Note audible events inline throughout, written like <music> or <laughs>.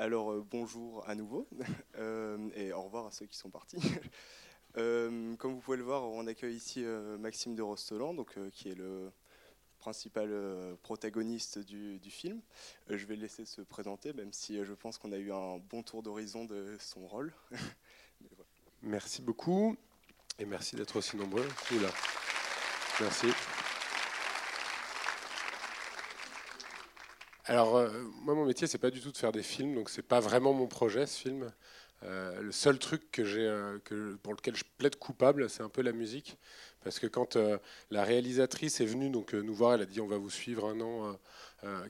Alors bonjour à nouveau <laughs> et au revoir à ceux qui sont partis. <laughs> comme vous pouvez le voir, on accueille ici Maxime de Rostolan, donc, qui est le principal protagoniste du, film. je vais le laisser se présenter, même si je pense qu'on a eu un bon tour d'horizon de son rôle. <laughs> Merci beaucoup et merci d'être aussi nombreux. Merci. Alors, euh, moi, mon métier, c'est pas du tout de faire des films, donc c'est pas vraiment mon projet, ce film. Euh, le seul truc que j'ai, euh, pour lequel je plaide coupable, c'est un peu la musique. Parce que quand la réalisatrice est venue donc, nous voir, elle a dit on va vous suivre un an,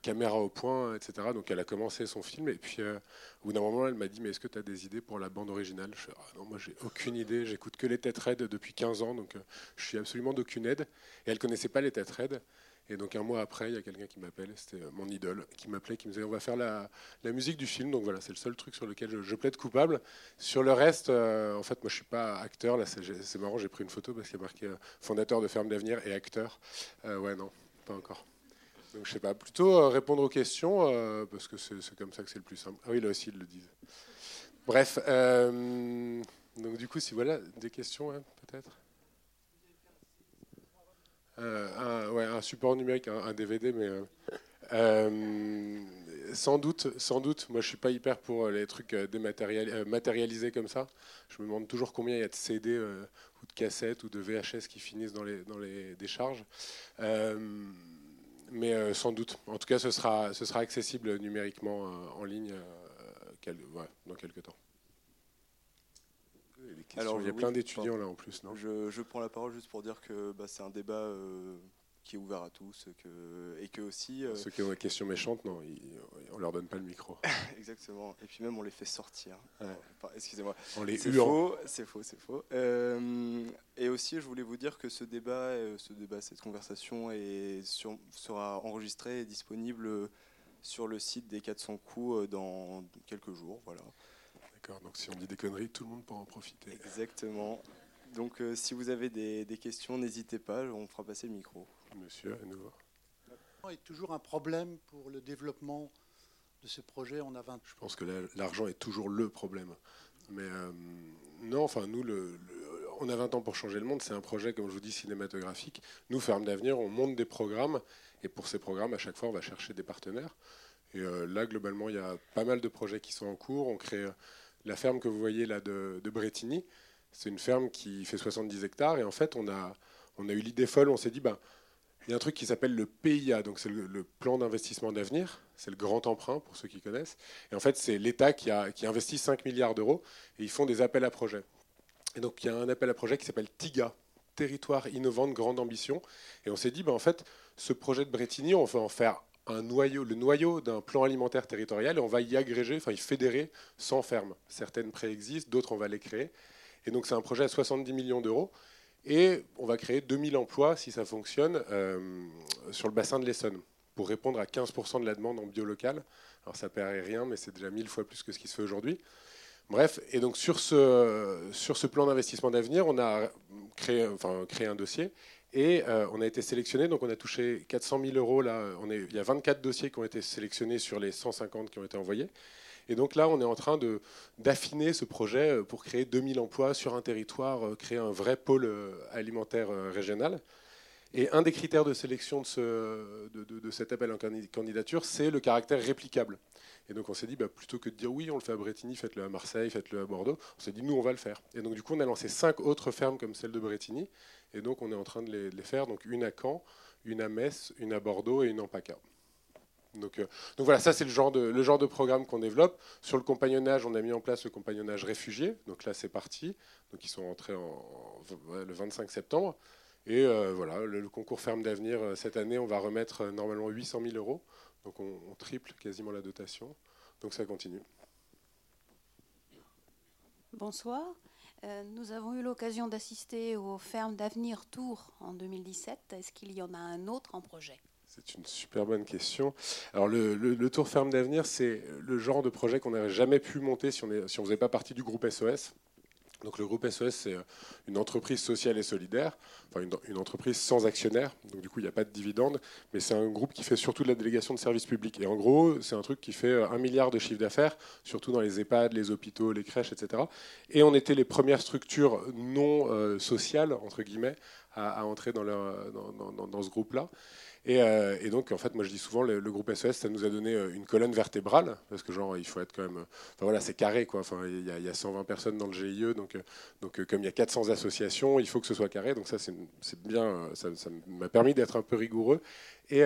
caméra au point, etc. Donc elle a commencé son film. Et puis au bout d'un moment, elle m'a dit mais est-ce que tu as des idées pour la bande originale? Je ah non, moi j'ai aucune idée. J'écoute que les têtes raides depuis 15 ans, donc je suis absolument d'aucune aide. Et elle connaissait pas les têtes raides. Et donc un mois après, il y a quelqu'un qui m'appelle, c'était euh, mon idole, qui m'appelait, qui me disait on va faire la, musique du film. Donc voilà, c'est le seul truc sur lequel je, plaide coupable. Sur le reste, euh, en fait, moi je suis pas acteur. Là, c'est marrant, j'ai pris une photo parce qu'il y a marqué euh, fondateur de Ferme d'avenir et acteur. ouais, non, pas encore. Donc je sais pas, plutôt répondre aux questions parce que c'est comme ça que c'est le plus simple. Ah oui, là aussi ils le disent. Bref, donc du coup, si voilà des questions, hein, peut-être? Euh, un, support numérique, un, DVD, mais euh, euh, sans doute, sans doute. Moi, je suis pas hyper pour les trucs matérialisés comme ça. Je me demande toujours combien il y a de CD ou de cassettes ou de VHS qui finissent dans les, dans les décharges. mais sans doute. En tout cas, ce sera accessible numériquement en ligne dans quelques temps. Alors, il y a plein d'étudiants là en plus, non je, prends la parole juste pour dire que bah, c'est un débat euh, qui est ouvert à tous que, et que aussi. Euh, Ceux qui ont des questions méchantes, non, on leur donne pas le micro. <laughs> Exactement. Et puis même on les fait sortir. Excusez-moi. On les C'est faux, c'est faux, c'est faux. Euh, et aussi, je voulais vous dire que ce débat, ce débat, cette conversation est sera enregistrée et disponible sur le site des 400 coups dans quelques jours, voilà. D'accord, donc si on dit des conneries, tout le monde pourra en profiter. Exactement. Donc euh, si vous avez des, questions, n'hésitez pas, on fera passer le micro. Monsieur, à nouveau. est toujours un problème pour le développement de ce projet On a 20... Je pense que l'argent est toujours le problème. Mais euh, non, enfin, nous, le, on a 20 ans pour changer le monde. C'est un projet, comme je vous dis, cinématographique. Nous, Ferme d'Avenir, on monte des programmes. Et pour ces programmes, à chaque fois, on va chercher des partenaires. Et euh, là, globalement, il y a pas mal de projets qui sont en cours. On crée la ferme que vous voyez là de, de Bretigny, c'est une ferme qui fait 70 hectares. Et en fait, on a, eu l'idée folle, on s'est dit, ben, il y a un truc qui s'appelle le PIA, donc c'est le, plan d'investissement d'avenir, c'est le grand emprunt pour ceux qui connaissent. Et en fait, c'est l'État qui investit 5 milliards d'euros et ils font des appels à projets. Et donc, il y a un appel à projet qui s'appelle TIGA, Territoire innovant de grande ambition. Et on s'est dit, ben, en fait, ce projet de Bretigny, on va en faire noyau, le noyau d'un plan alimentaire territorial et on va y agréger, enfin y fédérer 100 fermes. Certaines préexistent, d'autres on va les créer. Et donc c'est un projet à 70 millions d'euros. Et on va créer 2000 emplois, si ça fonctionne, euh, sur le bassin de l'Essonne, pour répondre à 15% de la demande en bio local. Alors ça paraît rien, mais c'est déjà 1000 fois plus que ce qui se fait aujourd'hui. Bref, et donc sur ce, sur ce plan d'investissement d'avenir, on a créé, enfin, créé un dossier et euh, on a été sélectionné, donc on a touché 400 000 euros. Là, est, il y a 24 dossiers qui ont été sélectionnés sur les 150 qui ont été envoyés. Et donc là, on est en train d'affiner ce projet euh, pour créer 2000 emplois sur un territoire, euh, créer un vrai pôle alimentaire régional. Et un des critères de sélection de, ce, de, de, cet appel en candidature, c'est le caractère réplicable. Et donc on s'est dit, bah, plutôt que de dire oui, on le fait à Bretigny, faites-le à Marseille, faites-le à Bordeaux, on s'est dit, nous, on va le faire. Et donc du coup, on a lancé cinq autres fermes comme celle de Bretigny. Et donc, on est en train de les, faire. Donc, une à Caen, une à Metz, une à Bordeaux et une en PACA. Donc, euh, voilà, ça c'est le genre de, programme qu'on développe. Sur le compagnonnage, on a mis en place le compagnonnage réfugié. Donc là, c'est parti. Donc ils sont rentrés en, le 25 septembre. Et euh, voilà, le, concours Ferme d'avenir, euh, cette année, on va remettre normalement 800 000 euros. Donc on, on triple quasiment la dotation. Donc ça continue. Bonsoir. Euh, nous avons eu l'occasion d'assister aux fermes d'avenir Tour en 2017. Est-ce qu'il y en a un autre en projet? C'est une super bonne question. Alors le, Tour Ferme d'Avenir, c'est le genre de projet qu'on n'aurait jamais pu monter si on ne si faisait pas partie du groupe SOS. Donc le groupe SOS, c'est euh, une entreprise sociale et solidaire, enfin une, entreprise sans actionnaire, donc du coup il n'y a pas de dividendes, mais c'est un groupe qui fait surtout de la délégation de services publics. Et en gros, c'est un truc qui fait euh, un milliard de chiffre d'affaires, surtout dans les EHPAD, les hôpitaux, les crèches, etc. Et on était les premières structures non euh, sociales, entre guillemets, à, entrer dans, dans ce groupe-là. Euh, et, donc, en fait, moi je dis souvent, le, groupe SES, ça nous a donné euh, une colonne vertébrale, parce que genre, il faut être quand même. Enfin voilà, c'est carré, quoi. Enfin, il y, a, 120 personnes dans le GIE, donc, euh, donc comme il y a 400 associations, il faut que ce soit carré. Donc ça, c'est bien. Ça m'a permis d'être un peu rigoureux. Et,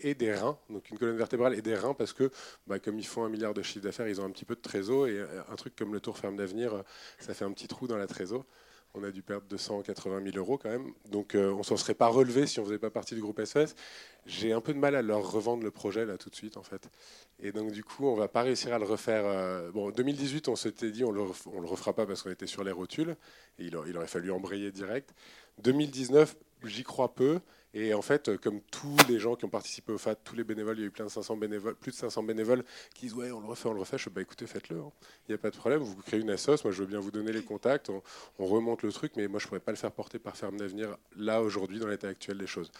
et, des reins, donc une colonne vertébrale et des reins, parce que bah, comme ils font un milliard de chiffre d'affaires, ils ont un petit peu de trésor, et un truc comme le Tour Ferme d'Avenir, ça fait un petit trou dans la trésor on a dû perdre 280 000 euros quand même. Donc euh, on s'en serait pas relevé si on faisait pas partie du groupe SES. J'ai un peu de mal à leur revendre le projet là tout de suite en fait. Et donc du coup on va pas réussir à le refaire. Euh, bon 2018 on s'était dit on le, le refera pas parce qu'on était sur les rotules et il aurait fallu embrayer direct. 2019 j'y crois peu. Et en fait, euh, comme tous les gens qui ont participé au FAT, tous les bénévoles, il y a eu plein de 500 bénévoles, plus de 500 bénévoles qui disent ouais, on le refait, on le refait. Je dis bah écoutez, faites-le. Hein. Il n'y a pas de problème. Vous créez une assos. Moi, je veux bien vous donner les contacts. On, remonte le truc, mais moi, je ne pourrais pas le faire porter par Ferme d'Avenir là aujourd'hui dans l'état actuel des choses.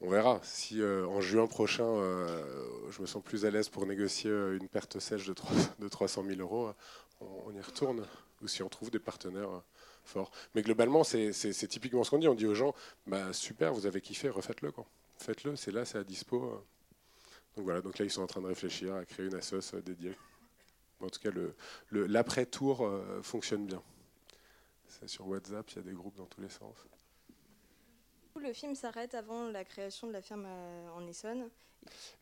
On verra. Si euh, en juin prochain, euh, je me sens plus à l'aise pour négocier une perte sèche de, 3, de 300 000 euros, on, y retourne. Ou si on trouve des partenaires fort. Mais globalement, c'est typiquement ce qu'on dit. On dit aux gens, bah, super, vous avez kiffé, refaites-le. Faites-le, c'est là, c'est à dispo. Donc voilà, donc là, ils sont en train de réfléchir à créer une assoce euh, dédiée. En tout cas, l'après-tour euh, fonctionne bien. C'est sur WhatsApp, il y a des groupes dans tous les sens. Le film s'arrête avant la création de la ferme euh, en Essonne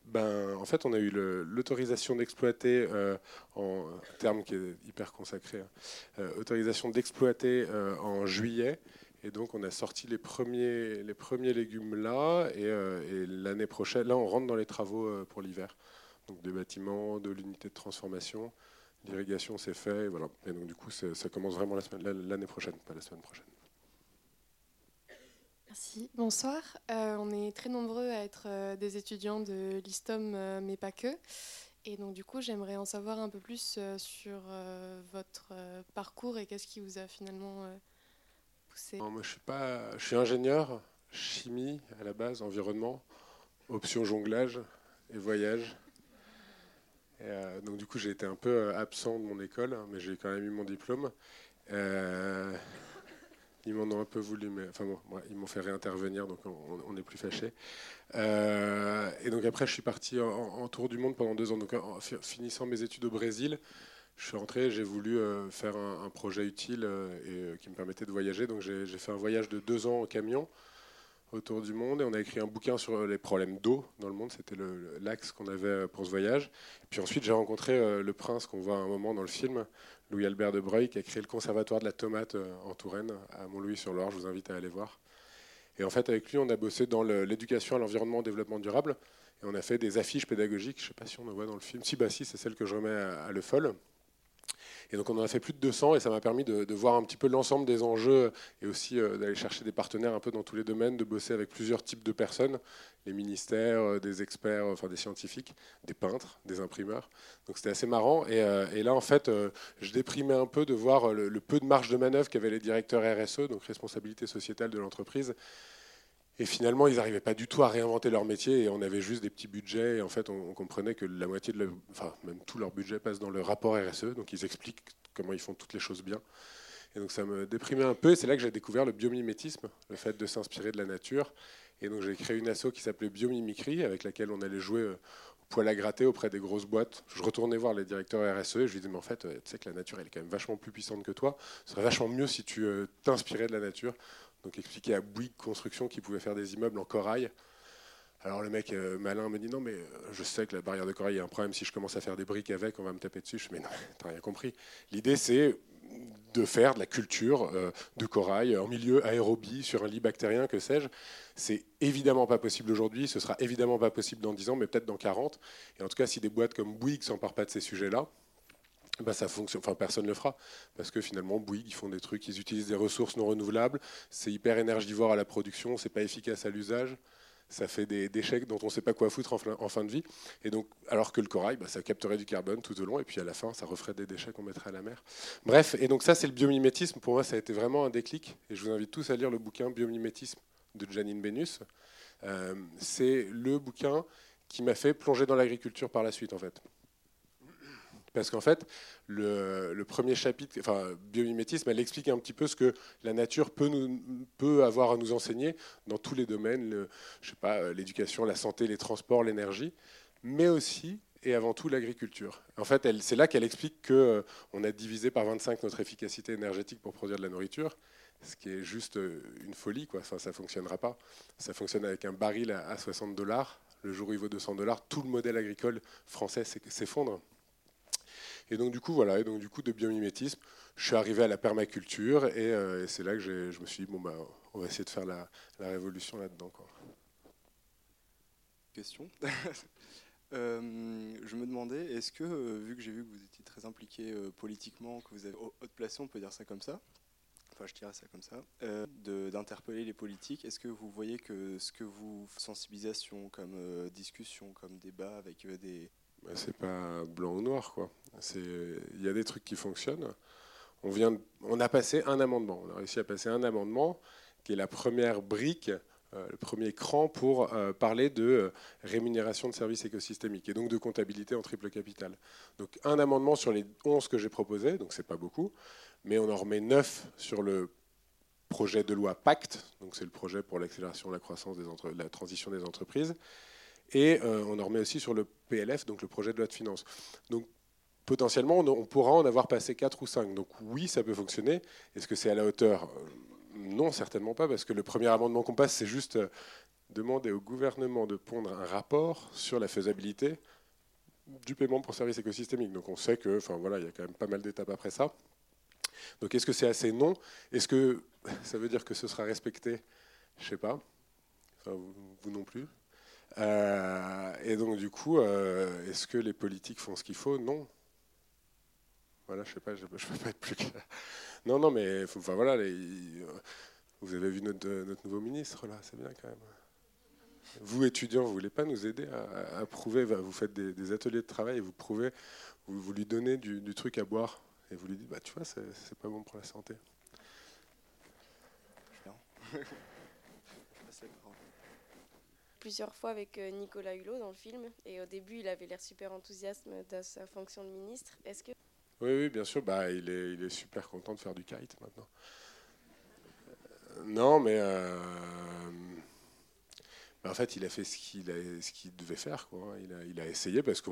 ben, en fait, on a eu l'autorisation d'exploiter, euh, en terme qui est hyper consacré, hein, euh, autorisation d'exploiter en juillet. Et donc, on a sorti les premiers, les premiers légumes là. Et, l'année prochaine, là, on rentre dans les travaux pour l'hiver. Donc, des bâtiments, de l'unité de transformation. L'irrigation, c'est fait. Et, voilà. et donc, du coup, ça commence vraiment l'année prochaine, pas la semaine prochaine. Merci. Bonsoir. Euh, on est très nombreux à être euh, des étudiants de l'ISTOM, euh, mais pas que. Et donc, du coup, j'aimerais en savoir un peu plus sur votre parcours et qu'est-ce qui vous a finalement poussé. moi, je suis, ingénieur, chimie à la base, environnement, option jonglage et voyage. donc, du coup, j'ai été un peu absent de mon école, hein, mais j'ai quand même eu mon diplôme. Ils m'en ont un peu voulu, mais enfin ils m'ont fait réintervenir, donc on n'est plus fâchés. Euh, et donc après, je suis parti en, tour du monde pendant deux ans. Donc en finissant mes études au Brésil, je suis rentré, j'ai voulu euh, faire un, projet utile euh, et qui me permettait de voyager. Donc j'ai fait un voyage de deux ans en camion autour du monde et on a écrit un bouquin sur les problèmes d'eau dans le monde. C'était l'axe qu'on avait pour ce voyage. Puis ensuite, j'ai rencontré le prince qu'on voit à un moment dans le film, Louis-Albert de Breuil, qui a créé le conservatoire de la tomate euh, en Touraine, à Montlouis-sur-Loire. Je vous invite à aller voir. Et en fait, avec lui, on a bossé dans l'éducation à l'environnement, au développement durable. Et on a fait des affiches pédagogiques. Je ne sais pas si on en voit dans le film. Si, bah si, c'est celle que je remets à, Le Foll. Et donc on en a fait plus de 200 et ça m'a permis de, voir un petit peu l'ensemble des enjeux et aussi euh, d'aller chercher des partenaires un peu dans tous les domaines, de bosser avec plusieurs types de personnes, les ministères, euh, des experts, enfin des scientifiques, des peintres, des imprimeurs. Donc c'était assez marrant. Et, euh, là en fait, je déprimais un peu de voir le, peu de marge de manœuvre qu'avaient les directeurs RSE, donc responsabilité sociétale de l'entreprise. Et finalement, ils n'arrivaient pas du tout à réinventer leur métier et on avait juste des petits budgets. Et en fait, on, comprenait que la moitié de enfin, même tout leur budget passe dans le rapport RSE. Donc, ils expliquent comment ils font toutes les choses bien. Et donc, ça me déprimait un peu. Et c'est là que j'ai découvert le biomimétisme, le fait de s'inspirer de la nature. Et donc, j'ai créé une asso qui s'appelait Biomimicry, avec laquelle on allait jouer euh, au poil à gratter auprès des grosses boîtes. Je retournais voir les directeurs RSE et je lui disais, mais en fait, euh, tu sais que la nature, elle est quand même vachement plus puissante que toi. Ce serait vachement mieux si tu euh, t'inspirais de la nature. Donc expliquer à Bouygues Construction qu'ils pouvaient faire des immeubles en corail. Alors le mec euh, malin me dit non mais euh, je sais que la barrière de corail a un problème si je commence à faire des briques avec on va me taper dessus. Je dis mais non <laughs> t'as rien compris. L'idée c'est de faire de la culture euh, de corail en milieu aérobie sur un lit bactérien que sais-je. C'est évidemment pas possible aujourd'hui, ce sera évidemment pas possible dans 10 ans mais peut-être dans 40. Et en tout cas si des boîtes comme Bouygues s'emparent pas de ces sujets-là, bah, ça fonctionne. Enfin, personne ne le fera. Parce que finalement, Bouygues, ils font des trucs, ils utilisent des ressources non renouvelables. C'est hyper énergivore à la production, c'est pas efficace à l'usage. ça fait des déchets dont on ne sait pas quoi foutre en, fin de vie. Et donc, alors que le corail, bah, ça capterait du carbone tout au long, et puis à la fin, ça referait des déchets qu'on mettrait à la mer. Bref, et donc ça, c'est le biomimétisme. Pour moi, ça a été vraiment un déclic. Et je vous invite tous à lire le bouquin Biomimétisme de Janine Benus. Euh, c'est le bouquin qui m'a fait plonger dans l'agriculture par la suite, en fait. Parce qu'en fait, le, premier chapitre, enfin, biomimétisme, elle explique un petit peu ce que la nature peut, nous, peut avoir à nous enseigner dans tous les domaines, je sais pas, l'éducation, la santé, les transports, l'énergie, mais aussi et avant tout l'agriculture. En fait, c'est là qu'elle explique qu'on euh, a divisé par 25 notre efficacité énergétique pour produire de la nourriture, ce qui est juste euh, une folie, quoi. Enfin, ça fonctionnera pas. Ça fonctionne avec un baril à 60 dollars. Le jour où il vaut 200 dollars, tout le modèle agricole français s'effondre. Et donc du coup, voilà, et donc du coup de biomimétisme, je suis arrivé à la permaculture et, euh, c'est là que je me suis dit bon bah on va essayer de faire la, révolution là-dedans. Question? <laughs> Euh, je me demandais, est-ce que, euh, vu que j'ai vu que vous étiez très impliqué politiquement, que vous avez haute placé, on peut dire ça comme ça, enfin je dirais ça comme ça, d'interpeller les politiques, est-ce que vous voyez que ce que vous, sensibilisation, comme discussion, comme débat avec des, c'est pas blanc ou noir, quoi. Il y a des trucs qui fonctionnent. On, a réussi à passer un amendement qui est la première brique, euh, le premier cran pour euh, parler de euh, rémunération de services écosystémiques et donc de comptabilité en triple capital. Donc un amendement sur les 11 que j'ai proposés, donc c'est pas beaucoup, mais on en remet 9 sur le projet de loi Pacte, donc c'est le projet pour l'accélération de la croissance des de la transition des entreprises. Et euh, on en remet aussi sur le PLF, donc le projet de loi de finances. Donc potentiellement, on, pourra en avoir passé 4 ou 5. Donc oui, ça peut fonctionner. Est-ce que c'est à la hauteur? Euh, Non, certainement pas, parce que le premier amendement qu'on passe, c'est juste euh, demander au gouvernement de pondre un rapport sur la faisabilité du paiement pour services écosystémiques. Donc on sait que, enfin voilà, il y a quand même pas mal d'étapes après ça. Donc est-ce que c'est assez non? Est-ce que ça veut dire que ce sera respecté? Je ne sais pas. vous non plus. Euh, et donc, du coup, euh, est-ce que les politiques font ce qu'il faut? Non. Voilà, je sais pas, je ne peux pas être plus clair. Non, non, mais enfin, voilà, vous avez vu notre, notre nouveau ministre, là, c'est bien quand même. Vous, étudiants, vous ne voulez pas nous aider à, prouver, vous faites des, ateliers de travail et vous prouvez, vous, lui donnez du, truc à boire et vous lui dites, bah, tu vois, c'est pas bon pour la santé. Plusieurs fois avec euh, Nicolas Hulot dans le film. Et au début, il avait l'air super enthousiaste de sa fonction de ministre. Est-ce que... Oui, oui, bien sûr. Bah, il, est, il est super content de faire du kite maintenant. Euh, non, mais euh, en fait, il a fait ce qu'il devait faire. Il, a, il a essayé parce que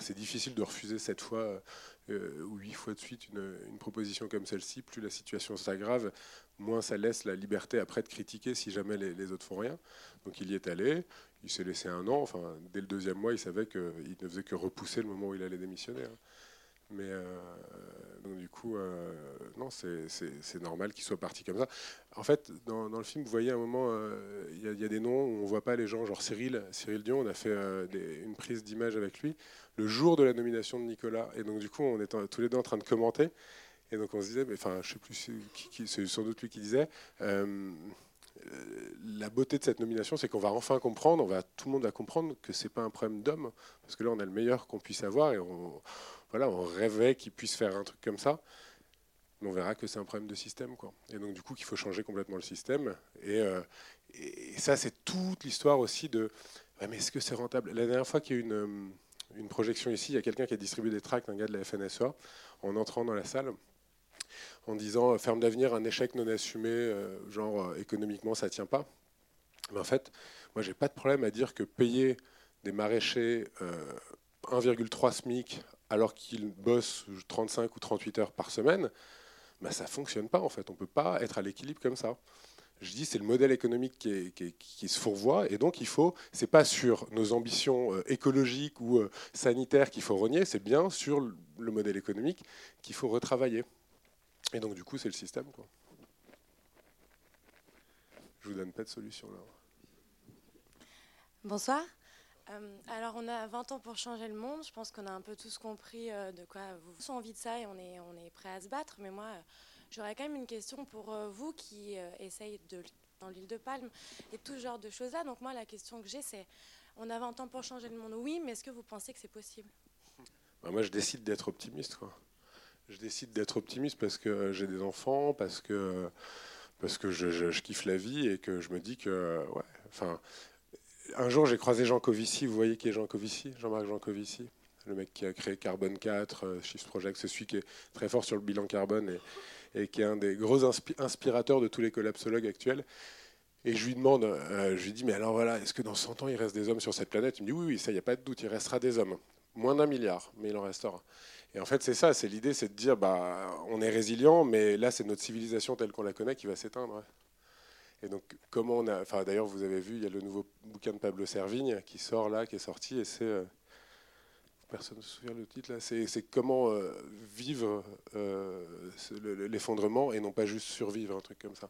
c'est difficile de refuser cette fois ou huit fois de suite une, proposition comme celle-ci. Plus la situation s'aggrave, moins ça laisse la liberté après de critiquer si jamais les, les autres font rien. Donc il y est allé, il s'est laissé un an, enfin dès le deuxième mois, il savait qu'il ne faisait que repousser le moment où il allait démissionner. Hein. Mais euh, donc du coup, euh, non, c'est normal qu'il soit parti comme ça. En fait, dans, le film, vous voyez à un moment, euh, il y, a des noms où on ne voit pas les gens, genre Cyril, Cyril Dion, on a fait une prise d'image avec lui le jour de la nomination de Nicolas. Et donc du coup, on est tous les deux en train de commenter. Et donc on se disait, enfin, je sais plus, c'est sans doute lui qui disait, la beauté de cette nomination, c'est qu'on va enfin comprendre, on va, tout le monde va comprendre que c'est pas un problème d'homme, parce que là, on a le meilleur qu'on puisse avoir, et on, voilà, on rêvait qu'il puisse faire un truc comme ça, mais on verra que c'est un problème de système. Et donc, du coup, qu'il faut changer complètement le système, et, euh, ça, c'est toute l'histoire aussi de, mais est-ce que c'est rentable? La dernière fois qu'il y a eu une, projection ici, il y a quelqu'un qui a distribué des tracts, un gars de la FNSEA, en entrant dans la salle, en disant euh, ferme d'avenir, un échec non assumé, euh, genre économiquement ça tient pas. Mais en fait, moi j'ai pas de problème à dire que payer des maraîchers 1,3 SMIC alors qu'ils bossent 35 ou 38 heures par semaine, bah, ça fonctionne pas en fait. On peut pas être à l'équilibre comme ça. Je dis c'est le modèle économique qui, se fourvoie et donc il faut c'est pas sur nos ambitions écologiques ou sanitaires qu'il faut renier, c'est bien sur le modèle économique qu'il faut retravailler. Et donc, du coup, c'est le système. Quoi. Je vous donne pas de solution là. Bonsoir. Euh, alors, on a 20 ans pour changer le monde. Je pense qu'on a un peu tous compris euh, de quoi vous avez envie de ça et on est, on est prêt à se battre. Mais moi, j'aurais quand même une question pour euh, vous qui essayez de dans l'île de Palme et tout ce genre de choses-là. Donc moi, la question que j'ai, c'est, on a 20 ans pour changer le monde, oui, mais est-ce que vous pensez que c'est possible? Bah, Moi, je décide d'être optimiste. Je décide d'être optimiste parce que j'ai des enfants, parce que, parce que je, je, kiffe la vie et que je me dis que, ouais, enfin, un jour, j'ai croisé Jean Covici. Vous voyez qui est Jean Covici? Jean-Marc Jean Covici le mec qui a créé Carbone 4, euh, Shift Project, c'est celui qui est très fort sur le bilan carbone et, qui est un des gros inspirateurs de tous les collapsologues actuels. Et je lui demande, euh, je lui dis, mais alors voilà, est-ce que dans 100 ans, il reste des hommes sur cette planète? Il me dit, oui, oui, ça, il n'y a pas de doute, il restera des hommes. Moins d'un milliard, mais il en restera. Et en fait, c'est ça, c'est l'idée, c'est de dire, bah, on est résilient, mais là, c'est notre civilisation telle qu'on la connaît qui va s'éteindre. Et donc, comment on a. Enfin, d'ailleurs, vous avez vu, il y a le nouveau bouquin de Pablo Servigne qui sort là, qui est sorti, et c'est. Euh, personne ne se souvient le titre là. C'est comment euh, vivre euh, l'effondrement et non pas juste survivre, un truc comme ça.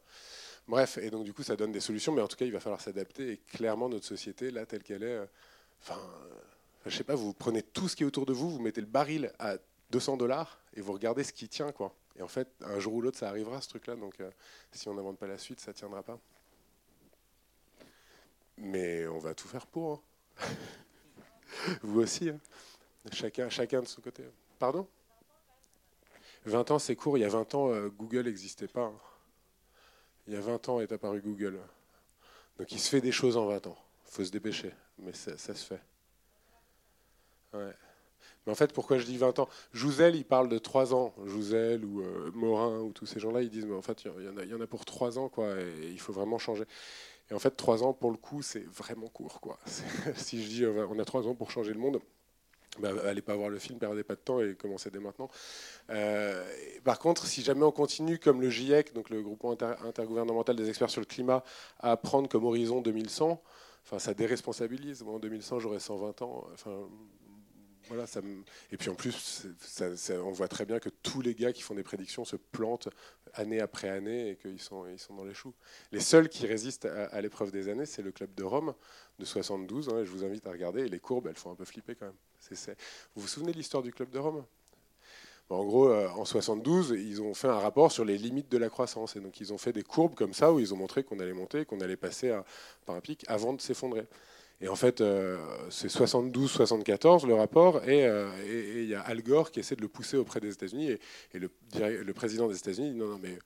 Bref, et donc du coup, ça donne des solutions, mais en tout cas, il va falloir s'adapter. Et clairement, notre société, là, telle qu'elle est, enfin, je sais pas, vous prenez tout ce qui est autour de vous, vous mettez le baril à 200 dollars et vous regardez ce qui tient, quoi. Et en fait, un jour ou l'autre, ça arrivera, ce truc-là. Donc, si on n'invente pas la suite, ça tiendra pas. Mais on va tout faire pour. Hein. <laughs> Vous aussi. Hein. Chacun, chacun de son côté. Pardon? 20 ans, c'est court. Il y a 20 ans, euh, Google n'existait pas. Hein. Il y a 20 ans est apparu Google. Donc il se fait des choses en 20 ans. Il faut se dépêcher. Mais ça, se fait. Mais en fait, pourquoi je dis 20 ans? Jouzel, il parle de 3 ans. Jouzel ou euh, Morin ou tous ces gens-là, ils disent, mais en fait, il y, en a, pour 3 ans, quoi, et il faut vraiment changer. Et en fait, 3 ans, pour le coup, c'est vraiment court, quoi. <laughs> si je dis, euh, on a 3 ans pour changer le monde, bah, allez pas voir le film, perdez pas de temps et commencez dès maintenant. Euh, par contre, si jamais on continue comme le GIEC, donc le groupe intergouvernemental des experts sur le climat, à prendre comme horizon 2100, enfin, ça déresponsabilise. Moi, en 2100, j'aurai 120 ans. Et puis en plus, on voit très bien que tous les gars qui font des prédictions se plantent année après année et qu'ils sont, ils sont dans les choux. Les seuls qui résistent à, l'épreuve des années, c'est le club de Rome de 72. Hein, je vous invite à regarder. Les courbes, elles font un peu flipper quand même. Vous vous souvenez de l'histoire du club de Rome? En gros, euh, en 72, ils ont fait un rapport sur les limites de la croissance. Et donc, ils ont fait des courbes comme ça où ils ont montré qu'on allait monter, qu'on allait passer par un pic avant de s'effondrer. Et en fait, euh, c'est 72-74 le rapport, euh, et il y a Al Gore qui essaie de le pousser auprès des États-Unis, et, le, président des États-Unis dit non, non, mais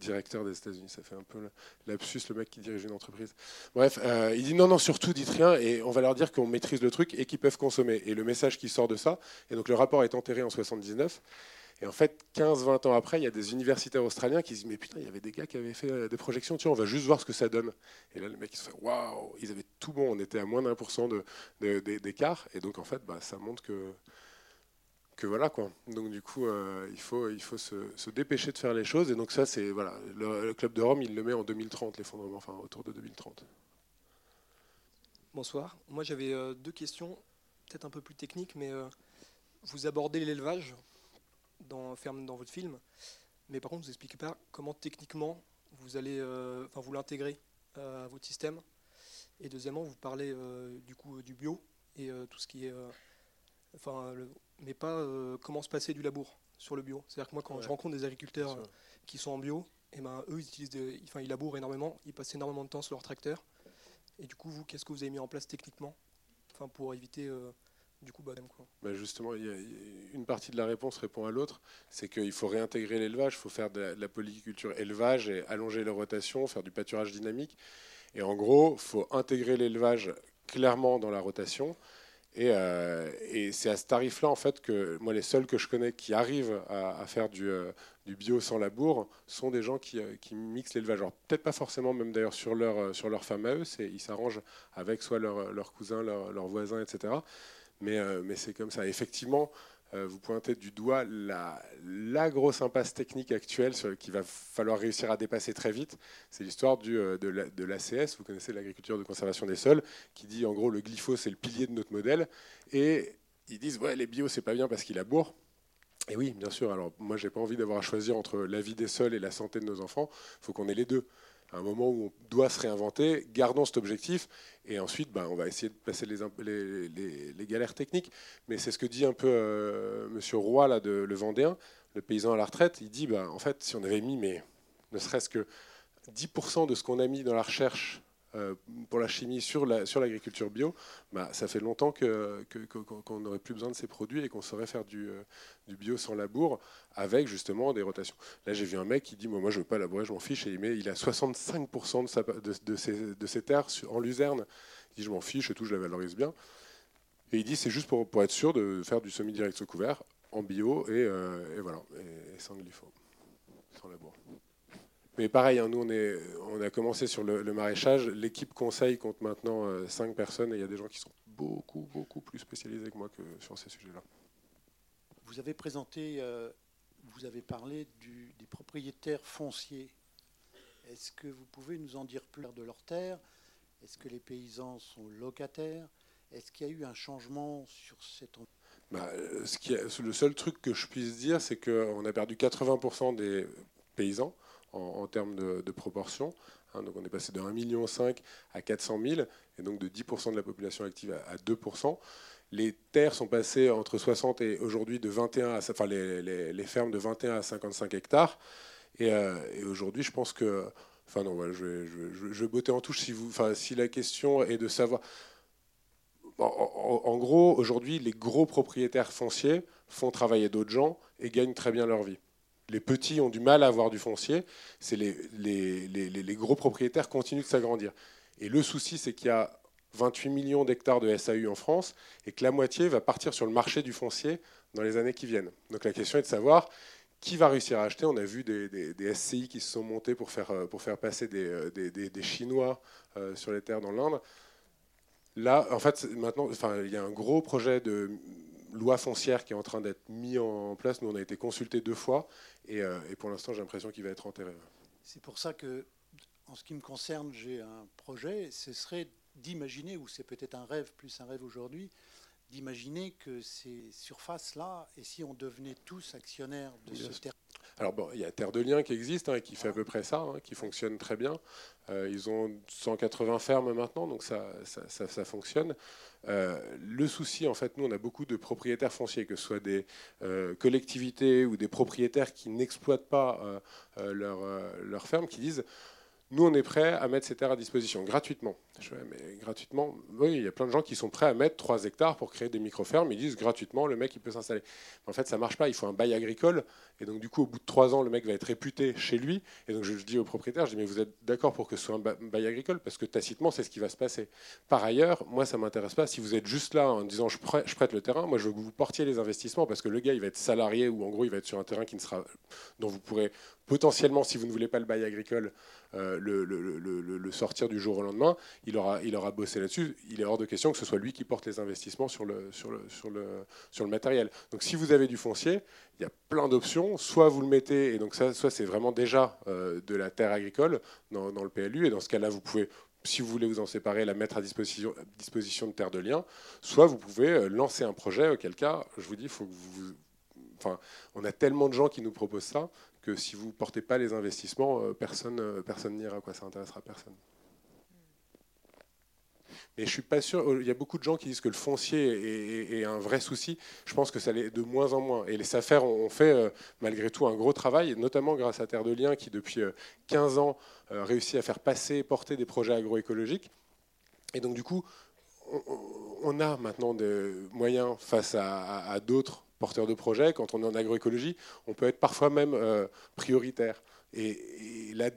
directeur des États-Unis, ça fait un peu l'absus, le mec qui dirige une entreprise. Bref, euh, il dit non, non, surtout dites rien, et on va leur dire qu'on maîtrise le truc et qu'ils peuvent consommer. Et le message qui sort de ça, et donc le rapport est enterré en 79. Et en fait, 15-20 ans après, il y a des universitaires australiens qui se disent Mais putain, il y avait des gars qui avaient fait euh, des projections, vois, on va juste voir ce que ça donne. Et là, les mecs, ils se font Waouh Ils avaient tout bon, on était à moins d'un pour cent d'écart. Et donc, en fait, bah, ça montre que, que voilà quoi. Donc du coup, euh, il faut, il faut se, dépêcher de faire les choses. Et donc ça, c'est voilà, le, club de Rome, il le met en 2030, l'effondrement, enfin autour de 2030. Bonsoir. Moi, j'avais euh, deux questions, peut-être un peu plus techniques, mais vous abordez l'élevage dans, ferme dans votre film, mais par contre, vous n'expliquez pas comment techniquement vous allez, euh, enfin, vous l'intégrer euh, à votre système. Et deuxièmement, vous parlez euh, du coup du bio et tout ce qui est, enfin, mais pas comment se passer du labour sur le bio. C'est-à-dire que moi, quand je rencontre des agriculteurs qui sont en bio, et eh ben, eux, ils, utilisent enfin, ils labourent énormément, ils passent énormément de temps sur leur tracteur. Et du coup, vous, qu'est-ce que vous avez mis en place techniquement enfin, pour éviter du coup, bah, bah, justement, une partie de la réponse répond à l'autre. C'est qu'il faut réintégrer l'élevage, il faut faire de la, polyculture élevage et allonger les rotations, faire du pâturage dynamique. Et en gros, il faut intégrer l'élevage clairement dans la rotation. Et, euh, c'est à ce tarif-là, en fait, que moi, les seuls que je connais qui arrivent à, faire du, euh, du, bio sans labour sont des gens qui, euh, qui mixent l'élevage. Alors, peut-être pas forcément, même d'ailleurs sur leur, sur leur femme à eux, ils s'arrangent avec soit leurs leur cousins, leurs leur voisins, etc. Euh, mais, c'est comme ça. Effectivement, euh, vous pointez du doigt la, grosse impasse technique actuelle qu'il va falloir réussir à dépasser très vite. C'est l'histoire euh, de l'ACS, vous connaissez l'agriculture de conservation des sols, qui dit en gros le glypho c'est le pilier de notre modèle. Et ils disent ouais, les bio c'est pas bien parce qu'il laboure. Et oui, bien sûr. Alors moi j'ai pas envie d'avoir à choisir entre la vie des sols et la santé de nos enfants. Il faut qu'on ait les deux à un moment où on doit se réinventer, gardons cet objectif, et ensuite, ben, on va essayer de passer les, galères techniques. Mais c'est ce que dit un peu euh, Monsieur Roy, là, de, le Vendéen, le paysan à la retraite. Il dit, ben, en fait, si on avait mis, mais ne serait-ce que 10% de ce qu'on a mis dans la recherche pour la chimie sur l'agriculture bio, bah, ça fait longtemps qu'on n'aurait plus besoin de ces produits et qu'on saurait faire du, euh, du, bio sans labour avec justement des rotations. Là, j'ai vu un mec qui dit Moi, je ne veux pas labourer, je m'en fiche. Et il, met, il a 65% de, ses, terres en luzerne. Il dit Je m'en fiche et tout, je la valorise bien. Et il dit C'est juste pour, être sûr de faire du semi-direct sous couvert en bio et, euh, voilà, et, sans glypho, sans labour. Mais pareil, hein, nous, on, est, on, a commencé sur le, maraîchage. L'équipe conseil compte maintenant euh, cinq personnes et il y a des gens qui sont beaucoup, beaucoup plus spécialisés que moi que sur ces sujets-là. Vous avez présenté, euh, vous avez parlé du, des propriétaires fonciers. Est-ce que vous pouvez nous en dire plus de leurs terres Est-ce que les paysans sont locataires? Est-ce qu'il y a eu un changement sur cette... Bah, euh, ce qui le seul truc que je puisse dire, c'est qu'on a perdu 80% des paysans en, termes de, proportion. Hein, on est passé de 1,5 million à 400 000, et donc de 10% de la population active à, 2%. Les terres sont passées entre 60 et aujourd'hui de 21 à, fermes de 21 à 55 hectares. Euh, et, aujourd'hui, je pense que, enfin non, je, vais, botter en touche si la question est de savoir. en gros, aujourd'hui, les gros propriétaires fonciers font travailler d'autres gens et gagnent très bien leur vie les petits ont du mal à avoir du foncier, les, gros propriétaires continuent de s'agrandir. Et le souci, c'est qu'il y a 28 millions d'hectares de SAU en France et que la moitié va partir sur le marché du foncier dans les années qui viennent. Donc la question est de savoir qui va réussir à acheter. On a vu des, SCI qui se sont montés pour faire, faire passer des, Chinois euh, sur les terres dans l'Inde. Là, en fait, maintenant, il y a un gros projet de loi foncière qui est en train d'être mis en place. Nous, on a été consultés deux fois et, euh, pour l'instant, j'ai l'impression qu'il va être enterré. C'est pour ça que, en ce qui me concerne, j'ai un projet. Ce serait d'imaginer, ou c'est peut-être un rêve, plus un rêve aujourd'hui, d'imaginer que ces surfaces-là, et si on devenait tous actionnaires de ce terrain alors bon, il y a Terre de Liens qui existe, hein, qui fait à peu près ça, hein, qui fonctionne très bien. Euh, ils ont 180 fermes maintenant, donc ça, ça, fonctionne. Euh, le souci, en fait, nous, on a beaucoup de propriétaires fonciers, que ce soit des euh, collectivités ou des propriétaires qui n'exploitent pas leur, leur ferme, qui disent nous, on est prêt à mettre ces terres à disposition gratuitement. Je mais gratuitement, oui, il y a plein de gens qui sont prêts à mettre 3 hectares pour créer des micro-fermes. Ils disent gratuitement, le mec, il peut s'installer. En fait, ça marche pas. Il faut un bail agricole. Et donc, du coup, au bout de 3 ans, le mec va être réputé chez lui. Et donc, je, dis au propriétaire, je dis, mais vous êtes d'accord pour que ce soit un bail agricole? Parce que tacitement, c'est ce qui va se passer. Par ailleurs, moi, ça m'intéresse pas. Si vous êtes juste là en disant, je prête, le terrain, moi, je veux que vous portiez les investissements parce que le gars, il va être salarié ou en gros, il va être sur un terrain qui ne sera, dont vous pourrez potentiellement, si vous ne voulez pas le bail agricole, euh, le, sortir du jour au lendemain, il aura, il aura bossé là-dessus. Il est hors de question que ce soit lui qui porte les investissements sur le, sur le, sur le, sur le matériel. Donc si vous avez du foncier, il y a plein d'options. Soit vous le mettez, et donc ça, soit c'est vraiment déjà euh, de la terre agricole dans, le PLU, et dans ce cas-là, vous pouvez si vous voulez vous en séparer, la mettre à disposition, disposition de terre de lien, soit vous pouvez euh, lancer un projet, auquel cas, je vous dis, faut que vous, enfin, on a tellement de gens qui nous proposent ça que si vous ne portez pas les investissements, euh, personne euh, personne n'ira, quoi, ça intéressera personne. Mais je suis pas sûr. Il y a beaucoup de gens qui disent que le foncier est, un vrai souci. Je pense que ça l'est de moins en moins. Et les SAFER ont fait euh, malgré tout un gros travail, notamment grâce à Terre de Liens qui depuis 15 ans réussit à faire passer et porter des projets agroécologiques. Et donc du coup, on, a maintenant des moyens face à d'autres porteur de projet, quand on est en agroécologie, on peut être parfois même euh, prioritaire. Et, la,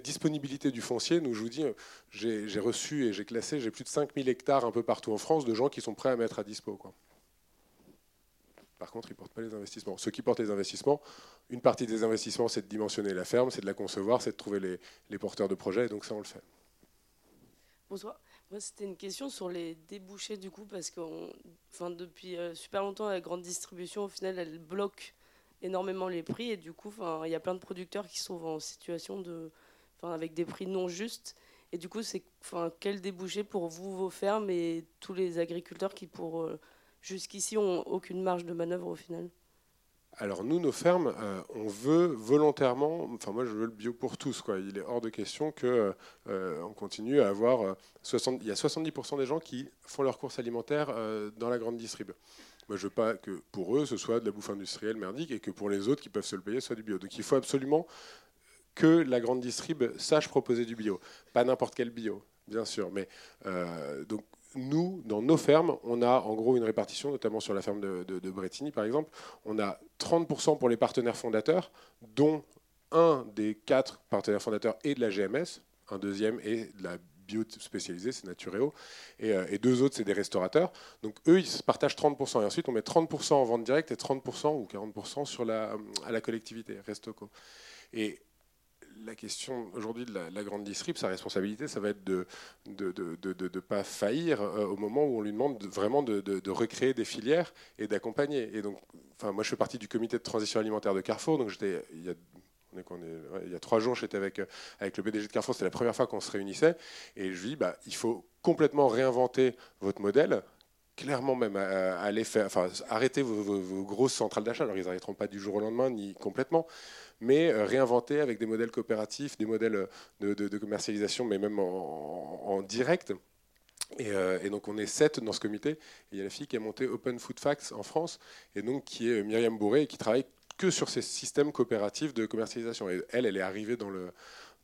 disponibilité du foncier, nous, je vous dis, j'ai reçu et j'ai classé, j'ai plus de 5000 hectares un peu partout en France de gens qui sont prêts à mettre à dispo. Quoi. Par contre, ils ne portent pas les investissements. Ceux qui portent les investissements, une partie des investissements, c'est de dimensionner la ferme, c'est de la concevoir, c'est de trouver les, les porteurs de projets, et donc ça, on le fait. Bonsoir. Moi, c'était une question sur les débouchés, du coup, parce que enfin, depuis euh, super longtemps, la grande distribution, au final, elle bloque énormément les prix. Et du coup, il y a plein de producteurs qui sont en situation de. avec des prix non justes. Et du coup, c'est quel débouché pour vous, vos fermes et tous les agriculteurs qui, pour euh, jusqu'ici, ont aucune marge de manœuvre au final? Alors nous, nos fermes, euh, on veut volontairement, enfin moi je veux le bio pour tous, quoi. il est hors de question qu'on euh, on continue à avoir, 60, il y a 70% des gens qui font leurs courses alimentaires euh, dans la grande distrib. Moi je veux pas que pour eux ce soit de la bouffe industrielle merdique et que pour les autres qui peuvent se le payer ce soit du bio. Donc il faut absolument que la grande distrib sache proposer du bio. Pas n'importe quel bio, bien sûr. Mais euh, donc nous, dans nos fermes, on a en gros une répartition, notamment sur la ferme de, de, Bretigny par exemple, on a 30% pour les partenaires fondateurs, dont un des quatre partenaires fondateurs est de la GMS, un deuxième est de la bio spécialisée, c'est Natureo, et, euh, et, deux autres, c'est des restaurateurs. Donc eux, ils se partagent 30%, et ensuite on met 30% en vente directe et 30% ou 40% sur la, à la collectivité, Restoco. Et la question aujourd'hui de la, grande distrib, sa responsabilité, ça va être de ne de, de, de, pas faillir euh, au moment où on lui demande vraiment de, recréer des filières et d'accompagner. Et donc, enfin, moi, je fais partie du comité de transition alimentaire de Carrefour, donc j'étais il y a il y a trois jours, j'étais avec, avec le PDG de Carrefour, c'était la première fois qu'on se réunissait, et je lui dis, bah, il faut complètement réinventer votre modèle, clairement même aller faire, enfin, arrêter vos, grosses centrales d'achat. Alors, ils n'arrêteront pas du jour au lendemain, ni complètement, mais euh, réinventer avec des modèles coopératifs, des modèles de, commercialisation, mais même en, direct. Euh, et, donc on est sept dans ce comité. Il y a la fille qui a monté Open Food Facts en France, et donc qui est Myriam Bourré, et qui travaille que sur ces systèmes coopératifs de commercialisation. Et elle, elle est arrivée dans le,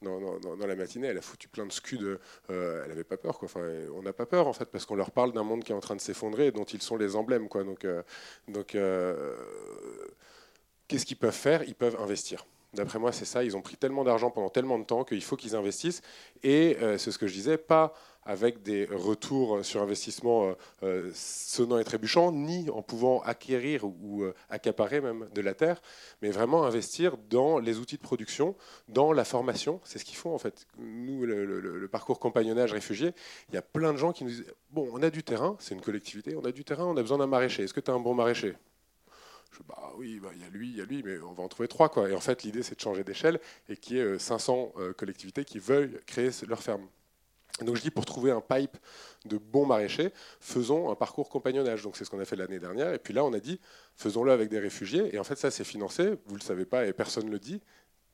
dans, la matinée, elle a foutu plein de scuds. Euh, elle n'avait pas peur, quoi. Enfin, on n'a pas peur en fait, parce qu'on leur parle d'un monde qui est en train de s'effondrer et dont ils sont les emblèmes, quoi. Donc, donc qu'est-ce qu'ils peuvent faire? Ils peuvent investir. D'après moi, c'est ça. Ils ont pris tellement d'argent pendant tellement de temps qu'il faut qu'ils investissent. Et euh, c'est ce que je disais, pas avec des retours sur investissement euh, euh, sonnants et trébuchants, ni en pouvant acquérir ou accaparer même de la terre, mais vraiment investir dans les outils de production, dans la formation. C'est ce qu'ils font en fait. Nous, le, le, parcours compagnonnage réfugié, il y a plein de gens qui nous disent Bon, on a du terrain, c'est une collectivité, on a du terrain, on a besoin d'un maraîcher. Est-ce que tu as un bon maraîcher? Je, bah oui, bah, il y a lui, il y a lui, mais on va en trouver trois. Quoi. Et en fait, l'idée, c'est de changer d'échelle et qu'il y ait 500 euh, collectivités qui veulent créer leur ferme. Donc je dis pour trouver un pipe de bons maraîchers, faisons un parcours compagnonnage. Donc c'est ce qu'on a fait l'année dernière. Et puis là, on a dit, faisons-le avec des réfugiés. Et en fait, ça, c'est financé. Vous ne le savez pas et personne ne le dit.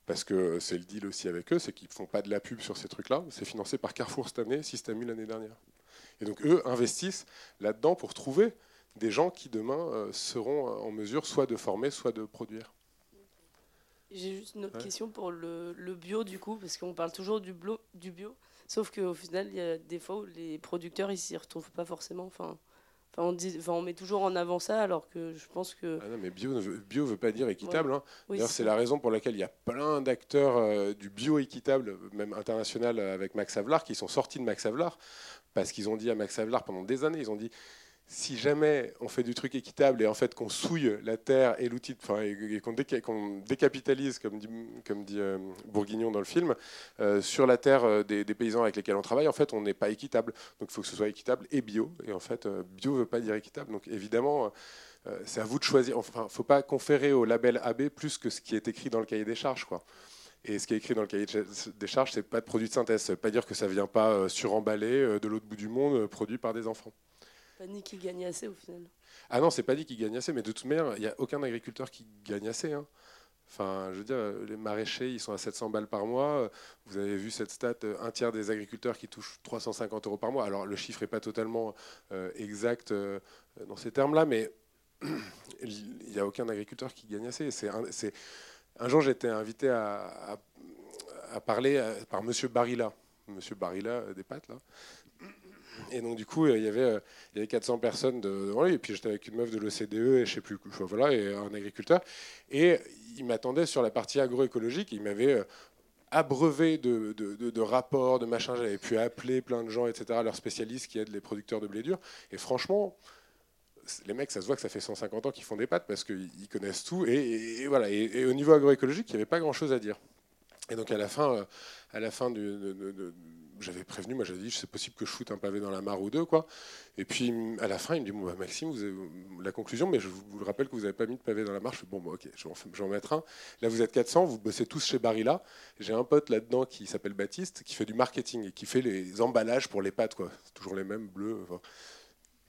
Parce que c'est le deal aussi avec eux, c'est qu'ils ne font pas de la pub sur ces trucs-là. C'est financé par Carrefour cette année, Système l'année dernière. Et donc eux investissent là-dedans pour trouver des gens qui demain euh, seront en mesure soit de former, soit de produire. J'ai juste une autre question pour le, bio du coup, parce qu'on parle toujours du, du bio, sauf qu'au final, il y a des fois où les producteurs ils s'y retrouvent pas forcément. Enfin, on, dit, enfin, on met toujours en avant ça, alors que je pense que. Ah non, mais bio ne veut, bio veut pas dire équitable. Hein. D'ailleurs, c'est la raison pour laquelle il y a plein d'acteurs euh, du bio équitable, même international, avec Max Havelaar, qui sont sortis de Max Havelaar, parce qu'ils ont dit à Max Havelaar pendant des années, ils ont dit si jamais on fait du truc équitable et en fait qu'on souille la terre et l'outil, enfin, et, qu'on décapitalise, comme dit, euh, Bourguignon dans le film, euh, sur la terre euh, des, paysans avec lesquels on travaille, en fait, on n'est pas équitable. Donc il faut que ce soit équitable et bio. Et en fait, bio ne veut pas dire équitable. Donc évidemment, c'est à vous de choisir. Enfin, il ne faut pas conférer au label AB plus que ce qui est écrit dans le cahier des charges. Quoi. Et ce qui est écrit dans le cahier des charges, c'est pas de produit de synthèse. Ça veut pas dire que ça vient pas suremballé de l'autre bout du monde, produit par des enfants pas dit qu'il gagne assez au final. Ah non, c'est pas dit qu'il gagne assez, mais de toute manière, il n'y a aucun agriculteur qui gagne assez. Hein. Enfin, je veux dire, les maraîchers, ils sont à 700 balles par mois. Vous avez vu cette stat, un tiers des agriculteurs qui touchent 350 euros par mois. Alors, le chiffre n'est pas totalement euh, exact euh, dans ces termes-là, mais <clears throat> il n'y a aucun agriculteur qui gagne assez. Un, jour, j'étais invité à, parler euh, par Monsieur Barilla. Monsieur Barilla des pâtes, là. Et donc, du coup, il y avait, euh, il y avait 400 personnes devant. Et puis, j'étais avec une meuf de l'OCDE et je sais plus, voilà, et un agriculteur. Et il m'attendait sur la partie agroécologique. Il m'avait euh, abreuvé de, de, rapports, de machins. J'avais pu appeler plein de gens, etc., leurs spécialistes qui aident les producteurs de blé dur. Et franchement, les mecs, ça se voit que ça fait 150 ans qu'ils font des pâtes parce qu'ils connaissent tout. Et, voilà. Et, au niveau agroécologique, il n'y avait pas grand-chose à dire. Et donc à la fin, euh, à la fin du, j'avais prévenu, moi j'avais dit c'est possible que je foute un pavé dans la mare ou deux quoi. Et puis à la fin il me dit bah, Maxime, vous avez, la conclusion, mais je vous le rappelle que vous n'avez pas mis de pavé dans la mare. Je fais bon bah, ok, je vais, en, mettre un. Là vous êtes 400, vous bossez tous chez Barilla. J'ai un pote là-dedans qui s'appelle Baptiste, qui fait du marketing et qui fait les emballages pour les pâtes quoi. Toujours les mêmes bleus.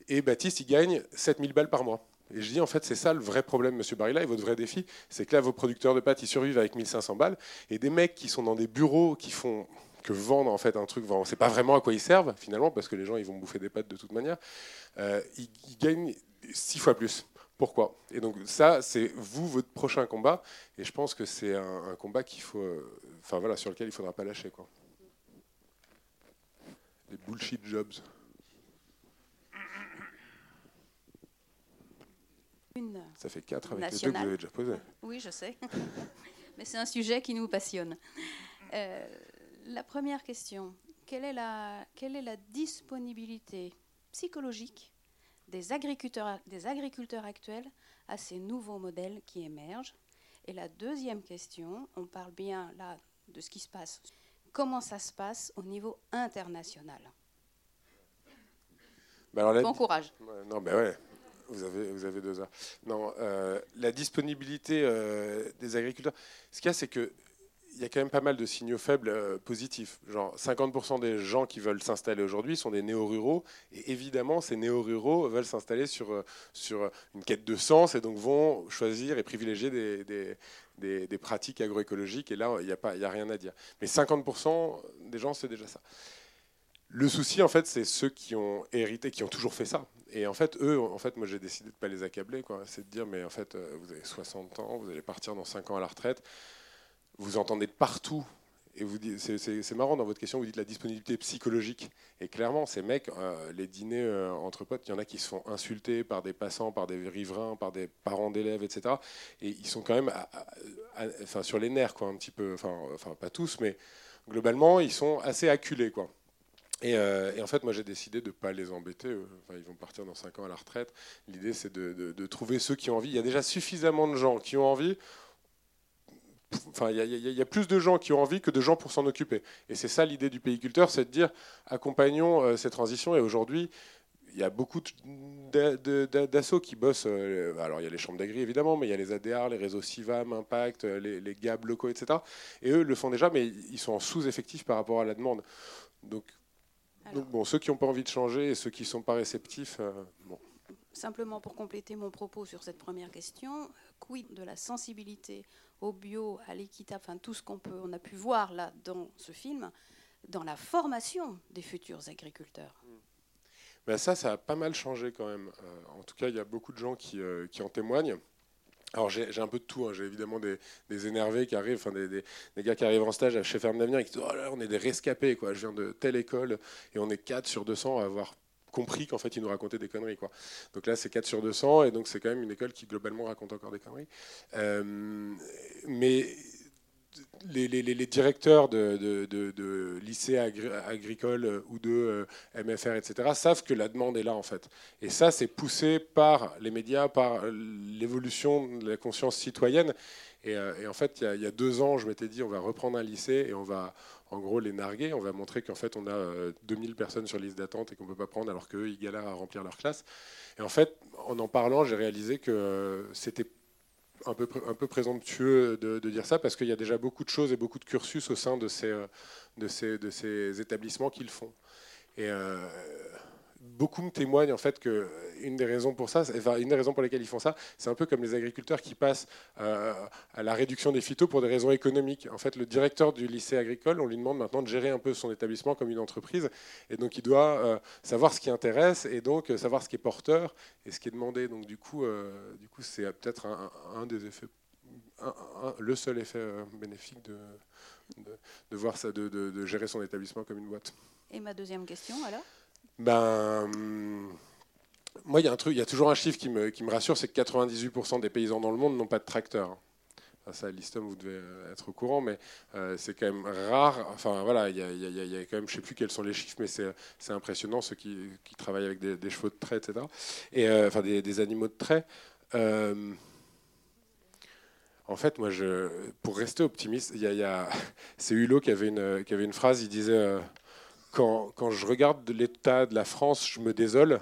Et Baptiste il gagne 7000 balles par mois. Et je dis, en fait, c'est ça le vrai problème, monsieur Barilla, et votre vrai défi, c'est que là, vos producteurs de pâtes, ils survivent avec 1500 balles, et des mecs qui sont dans des bureaux qui font que vendre en fait un truc, c'est pas vraiment à quoi ils servent finalement, parce que les gens ils vont bouffer des pâtes de toute manière, euh, ils, gagnent six fois plus pourquoi? Et donc ça, c'est vous, votre prochain combat. Et je pense que c'est un, combat qu'il faut, enfin voilà, sur lequel il ne faudra pas lâcher. Quoi. Les bullshit jobs. Ça fait quatre avec les deux que vous avez déjà posés. Oui, je sais. <laughs> Mais c'est un sujet qui nous passionne. Euh, la première question, quelle est la, quelle est la disponibilité psychologique des agriculteurs, des agriculteurs actuels à ces nouveaux modèles qui émergent? Et la deuxième question, on parle bien là de ce qui se passe. Comment ça se passe au niveau international? Bah Bon courage. non, ben ouais. Vous avez, vous avez deux heures. Non, euh, la disponibilité euh, des agriculteurs. Ce qu'il y a, c'est que il y a quand même pas mal de signaux faibles euh, positifs. Genre 50% des gens qui veulent s'installer aujourd'hui sont des néo-ruraux. Et évidemment, ces néo-ruraux veulent s'installer sur, euh, sur une quête de sens et donc vont choisir et privilégier des, des, pratiques agroécologiques. Et là, il n'y a, a rien à dire. Mais 50% des gens, c'est déjà ça. Le souci, en fait, c'est ceux qui ont hérité, qui ont toujours fait ça. Et en fait, eux, en fait, moi, j'ai décidé de ne pas les accabler. C'est de dire, mais en fait, euh, vous avez 60 ans, vous allez partir dans 5 ans à la retraite vous entendez de partout. Et c'est marrant dans votre question, vous dites la disponibilité psychologique. Et clairement, ces mecs, euh, les dîners euh, entre potes, il y en a qui se font insulter par des passants, par des riverains, par des parents d'élèves, etc. Et ils sont quand même enfin, sur les nerfs, quoi, un petit peu. Enfin, pas tous, mais globalement, ils sont assez acculés, quoi. Et, euh, en fait, moi, j'ai décidé de ne pas les embêter. Enfin, ils vont partir dans 5 ans à la retraite. L'idée, c'est de, trouver ceux qui ont envie. Il y a déjà suffisamment de gens qui ont envie Enfin, il y, a plus de gens qui ont envie que de gens pour s'en occuper. Et c'est ça l'idée du pays-culteur, c'est de dire accompagnons euh, ces transitions. Et aujourd'hui, il y a beaucoup d'assauts qui bossent. Euh, alors, il y a les chambres d'agri, évidemment, mais il y a les ADR, les réseaux CIVAM, Impact, euh, les, les GAB locaux, etc. Et eux le font déjà, mais ils sont en sous-effectif par rapport à la demande. Donc, bon, ceux qui n'ont pas envie de changer et ceux qui ne sont pas réceptifs, bon. Simplement pour compléter mon propos sur cette première question, quid de la sensibilité au bio, à l'équitable, enfin tout ce qu'on peut, on a pu voir là dans ce film, dans la formation des futurs agriculteurs. Ben ça, ça a pas mal changé quand même. Euh, en tout cas, il y a beaucoup de gens qui, euh, qui en témoignent. Alors j'ai un peu de tout, hein. j'ai évidemment des, énervés qui arrivent, enfin des, des, gars qui arrivent en stage chez Ferme d'Avenir et qui disent oh là, on est des rescapés, quoi. je viens de telle école et on est 4 sur 200 à avoir compris qu'en fait, ils nous racontaient des conneries. Quoi. Donc là, c'est 4 sur 200, et donc c'est quand même une école qui globalement raconte encore des conneries. Euh, mais les, directeurs de, lycées agricoles ou de euh, MFR, etc., savent que la demande est là, en fait. Et ça, c'est poussé par les médias, par l'évolution de la conscience citoyenne. Et, euh, en fait, il y, a, deux ans, je m'étais dit, on va reprendre un lycée et on va, en gros les narguer. On va montrer qu'en fait on a 2000 euh, personnes sur liste d'attente et qu'on ne peut pas prendre alors qu'eux ils galèrent à remplir leur classe. Et en fait, en en parlant, j'ai réalisé que euh, c'était un peu, présomptueux de, dire ça parce qu'il y a déjà beaucoup de choses et beaucoup de cursus au sein de ces, euh, établissements qui le font. Beaucoup me témoignent en fait que une des raisons pour ça, une des raisons pour lesquelles ils font ça, c'est un peu comme les agriculteurs qui passent euh, à la réduction des phytos pour des raisons économiques. En fait, le directeur du lycée agricole, on lui demande maintenant de gérer un peu son établissement comme une entreprise, et donc il doit euh, savoir ce qui intéresse et donc euh, savoir ce qui est porteur et ce qui est demandé. Donc du coup, du coup, c'est peut-être un, des effets, le seul effet bénéfique de, de, voir ça, de, de gérer son établissement comme une boîte. Et ma deuxième question alors? Ben, moi, il y a un truc, il y a toujours un chiffre qui me, qui me rassure, c'est que 98% des paysans dans le monde n'ont pas de tracteur. ça, à l'ISTOM, vous devez être au courant, mais euh, c'est quand même rare. Enfin, voilà, il y, a, a, quand même, je ne sais plus quels sont les chiffres, mais c'est impressionnant, ceux qui, qui, travaillent avec des, chevaux de trait, etc. Et, euh, enfin, des, animaux de trait. Euh, en fait, moi, je, pour rester optimiste, il y a, <laughs> c'est Hulot qui avait, une, qui avait une phrase, il disait quand, je regarde l'état de la France, je me désole.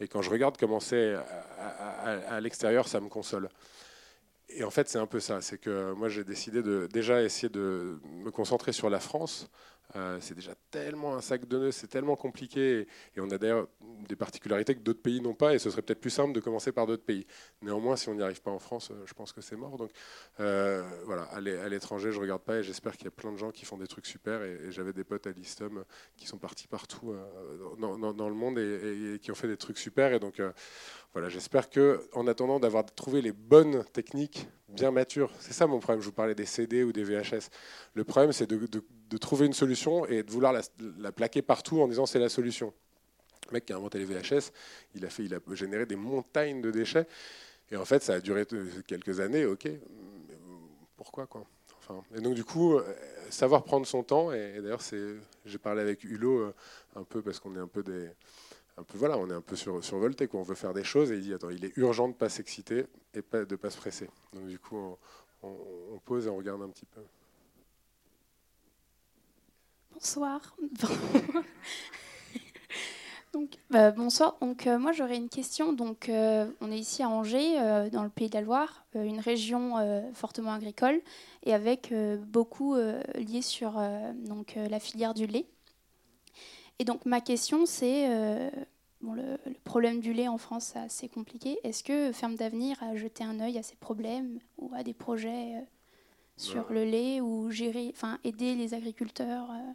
Et quand je regarde comment c'est à, l'extérieur, ça me console. Et en fait, c'est un peu ça. C'est que moi, j'ai décidé de déjà essayer de me concentrer sur la France, euh, c'est déjà tellement un sac de nœuds, c'est tellement compliqué. Et, on a d'ailleurs des particularités que d'autres pays n'ont pas. Et ce serait peut-être plus simple de commencer par d'autres pays. Néanmoins, si on n'y arrive pas en France, euh, je pense que c'est mort. Donc euh, voilà, à l'étranger, je regarde pas. Et j'espère qu'il y a plein de gens qui font des trucs super. Et, j'avais des potes à l'ISTOM qui sont partis partout dans, le monde et, qui ont fait des trucs super. Et donc voilà, j'espère que, en attendant d'avoir trouvé les bonnes techniques bien matures, c'est ça mon problème. Je vous parlais des CD ou des VHS. Le problème, c'est de, trouver une solution et de vouloir la, plaquer partout en disant c'est la solution. Le mec qui a inventé les VHS, il a, fait, il a généré des montagnes de déchets. Et en fait, ça a duré quelques années, ok. Pourquoi quoi? Enfin, Et donc du coup, euh, savoir prendre son temps. Et, d'ailleurs, j'ai parlé avec Hulot euh, un peu parce qu'on est un peu des un peu, voilà, on est un peu sur, survolté, quoi. on veut faire des choses, et il dit, attends, il est urgent de ne pas s'exciter et de ne pas se presser. Donc du coup, on, pose et on regarde un petit peu. Bonsoir. <laughs> Donc, euh, bonsoir. Donc, euh, moi, j'aurais une question. Donc, euh, on est ici à Angers, dans le Pays de la Loire, une région fortement agricole et avec beaucoup lié sur donc la filière du lait. Et donc ma question c'est, euh, bon, le, problème du lait en France c'est assez compliqué. Est-ce que Ferme d'avenir a jeté un œil à ces problèmes ou à des projets euh, sur le lait ou gérer, enfin aider les agriculteurs euh,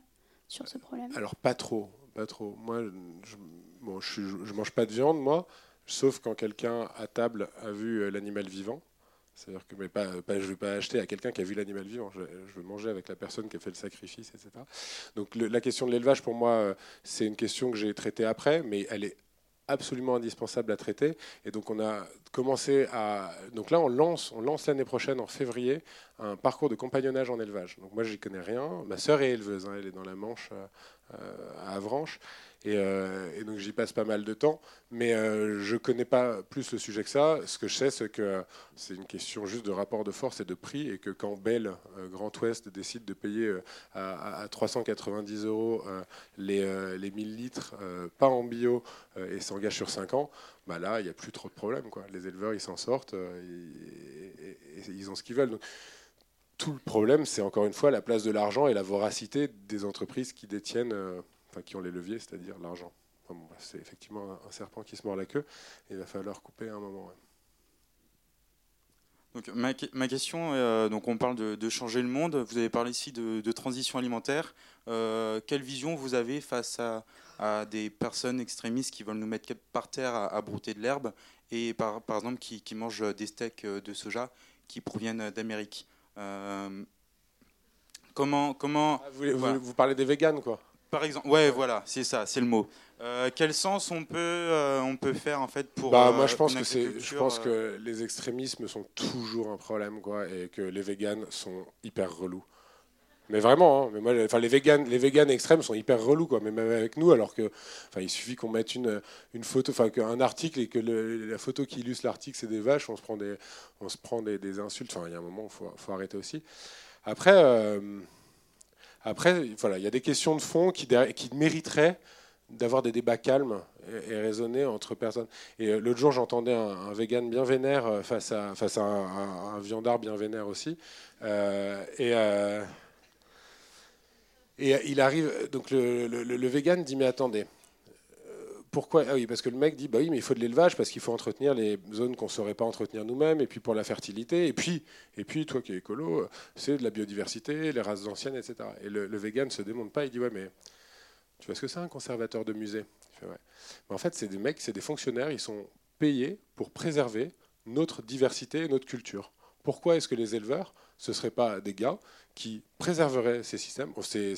sur ce problème? Alors pas trop, pas trop. Moi, je, bon, je, mange pas de viande moi, sauf quand quelqu'un à table a vu l'animal vivant. C'est-à-dire que mais pas, je ne vais pas acheter à quelqu'un qui a vu l'animal vivant. Je, veux manger avec la personne qui a fait le sacrifice, etc. Donc la question de l'élevage, pour moi, euh, c'est une question que j'ai traitée après, mais elle est absolument indispensable à traiter. Et donc on a commencé à... Donc là, on lance, on lance l'année prochaine, en février, un parcours de compagnonnage en élevage. Donc moi, j'y connais rien. Ma sœur est éleveuse, hein. elle est dans la Manche, euh, euh, à Avranches. Euh, et, donc j'y passe pas mal de temps, mais euh, je connais pas plus le sujet que ça. Ce que je sais, c'est que c'est une question juste de rapport de force et de prix, et que quand Bell, euh, Grand Ouest, décide de payer à, 390 euros les, les 1000 litres, pas en bio, et s'engage sur 5 ans, bah là, il n'y a plus trop de problèmes. Quoi. Les éleveurs, ils s'en sortent, et, ils ont ce qu'ils veulent. Donc, tout le problème, c'est encore une fois la place de l'argent et la voracité des entreprises qui détiennent enfin, qui ont les leviers, c'est-à-dire l'argent. C'est effectivement un, serpent qui se mord la queue, et il va falloir couper à un moment. Donc, ma, ma question, euh, donc on parle de, changer le monde. Vous avez parlé ici de, transition alimentaire. Euh, quelle vision vous avez face à, des personnes extrémistes qui veulent nous mettre par terre à, brouter de l'herbe et par, par exemple qui, mangent des steaks euh, de soja qui proviennent d'Amérique? Comment, comment ah, vous, vous, parlez des véganes, quoi par exemple, ouais, voilà, c'est ça, c'est le mot. Euh, quel sens on peut, euh, on peut faire en fait pour bah, moi je euh, pense que c'est je pense que les extrémismes sont toujours un problème quoi et que les véganes sont hyper relous. Mais vraiment hein, mais moi enfin les véganes les véganes extrêmes sont hyper relous quoi mais même avec nous alors que enfin il suffit qu'on mette une, une photo enfin qu'un article et que la photo qui illustre l'article c'est des vaches on se prend des on se prend des, des insultes. Enfin il y a un moment il faut, faut arrêter aussi. Après après, voilà, il y a des questions de fond qui, mériteraient d'avoir des débats calmes et, raisonnés entre personnes. Et euh, l'autre jour, j'entendais un, vegan bien vénère euh, face à, face à un, viandard bien vénère aussi. Euh, et, il arrive, donc le, le, le vegan dit, mais attendez, pourquoi Ah oui, parce que le mec dit bah oui, mais il faut de l'élevage parce qu'il faut entretenir les zones qu'on ne saurait pas entretenir nous-mêmes, et puis pour la fertilité, et puis, et puis toi qui es écolo, c'est de la biodiversité, les races anciennes, etc. Et le, vegan ne se démonte pas, il dit ouais, mais tu vois ce que c'est un conservateur de musée? Mais En fait, c'est des mecs, c'est des fonctionnaires, ils sont payés pour préserver notre diversité et notre culture. Pourquoi est-ce que les éleveurs, ce ne seraient pas des gars qui préserverait ces systèmes. c'est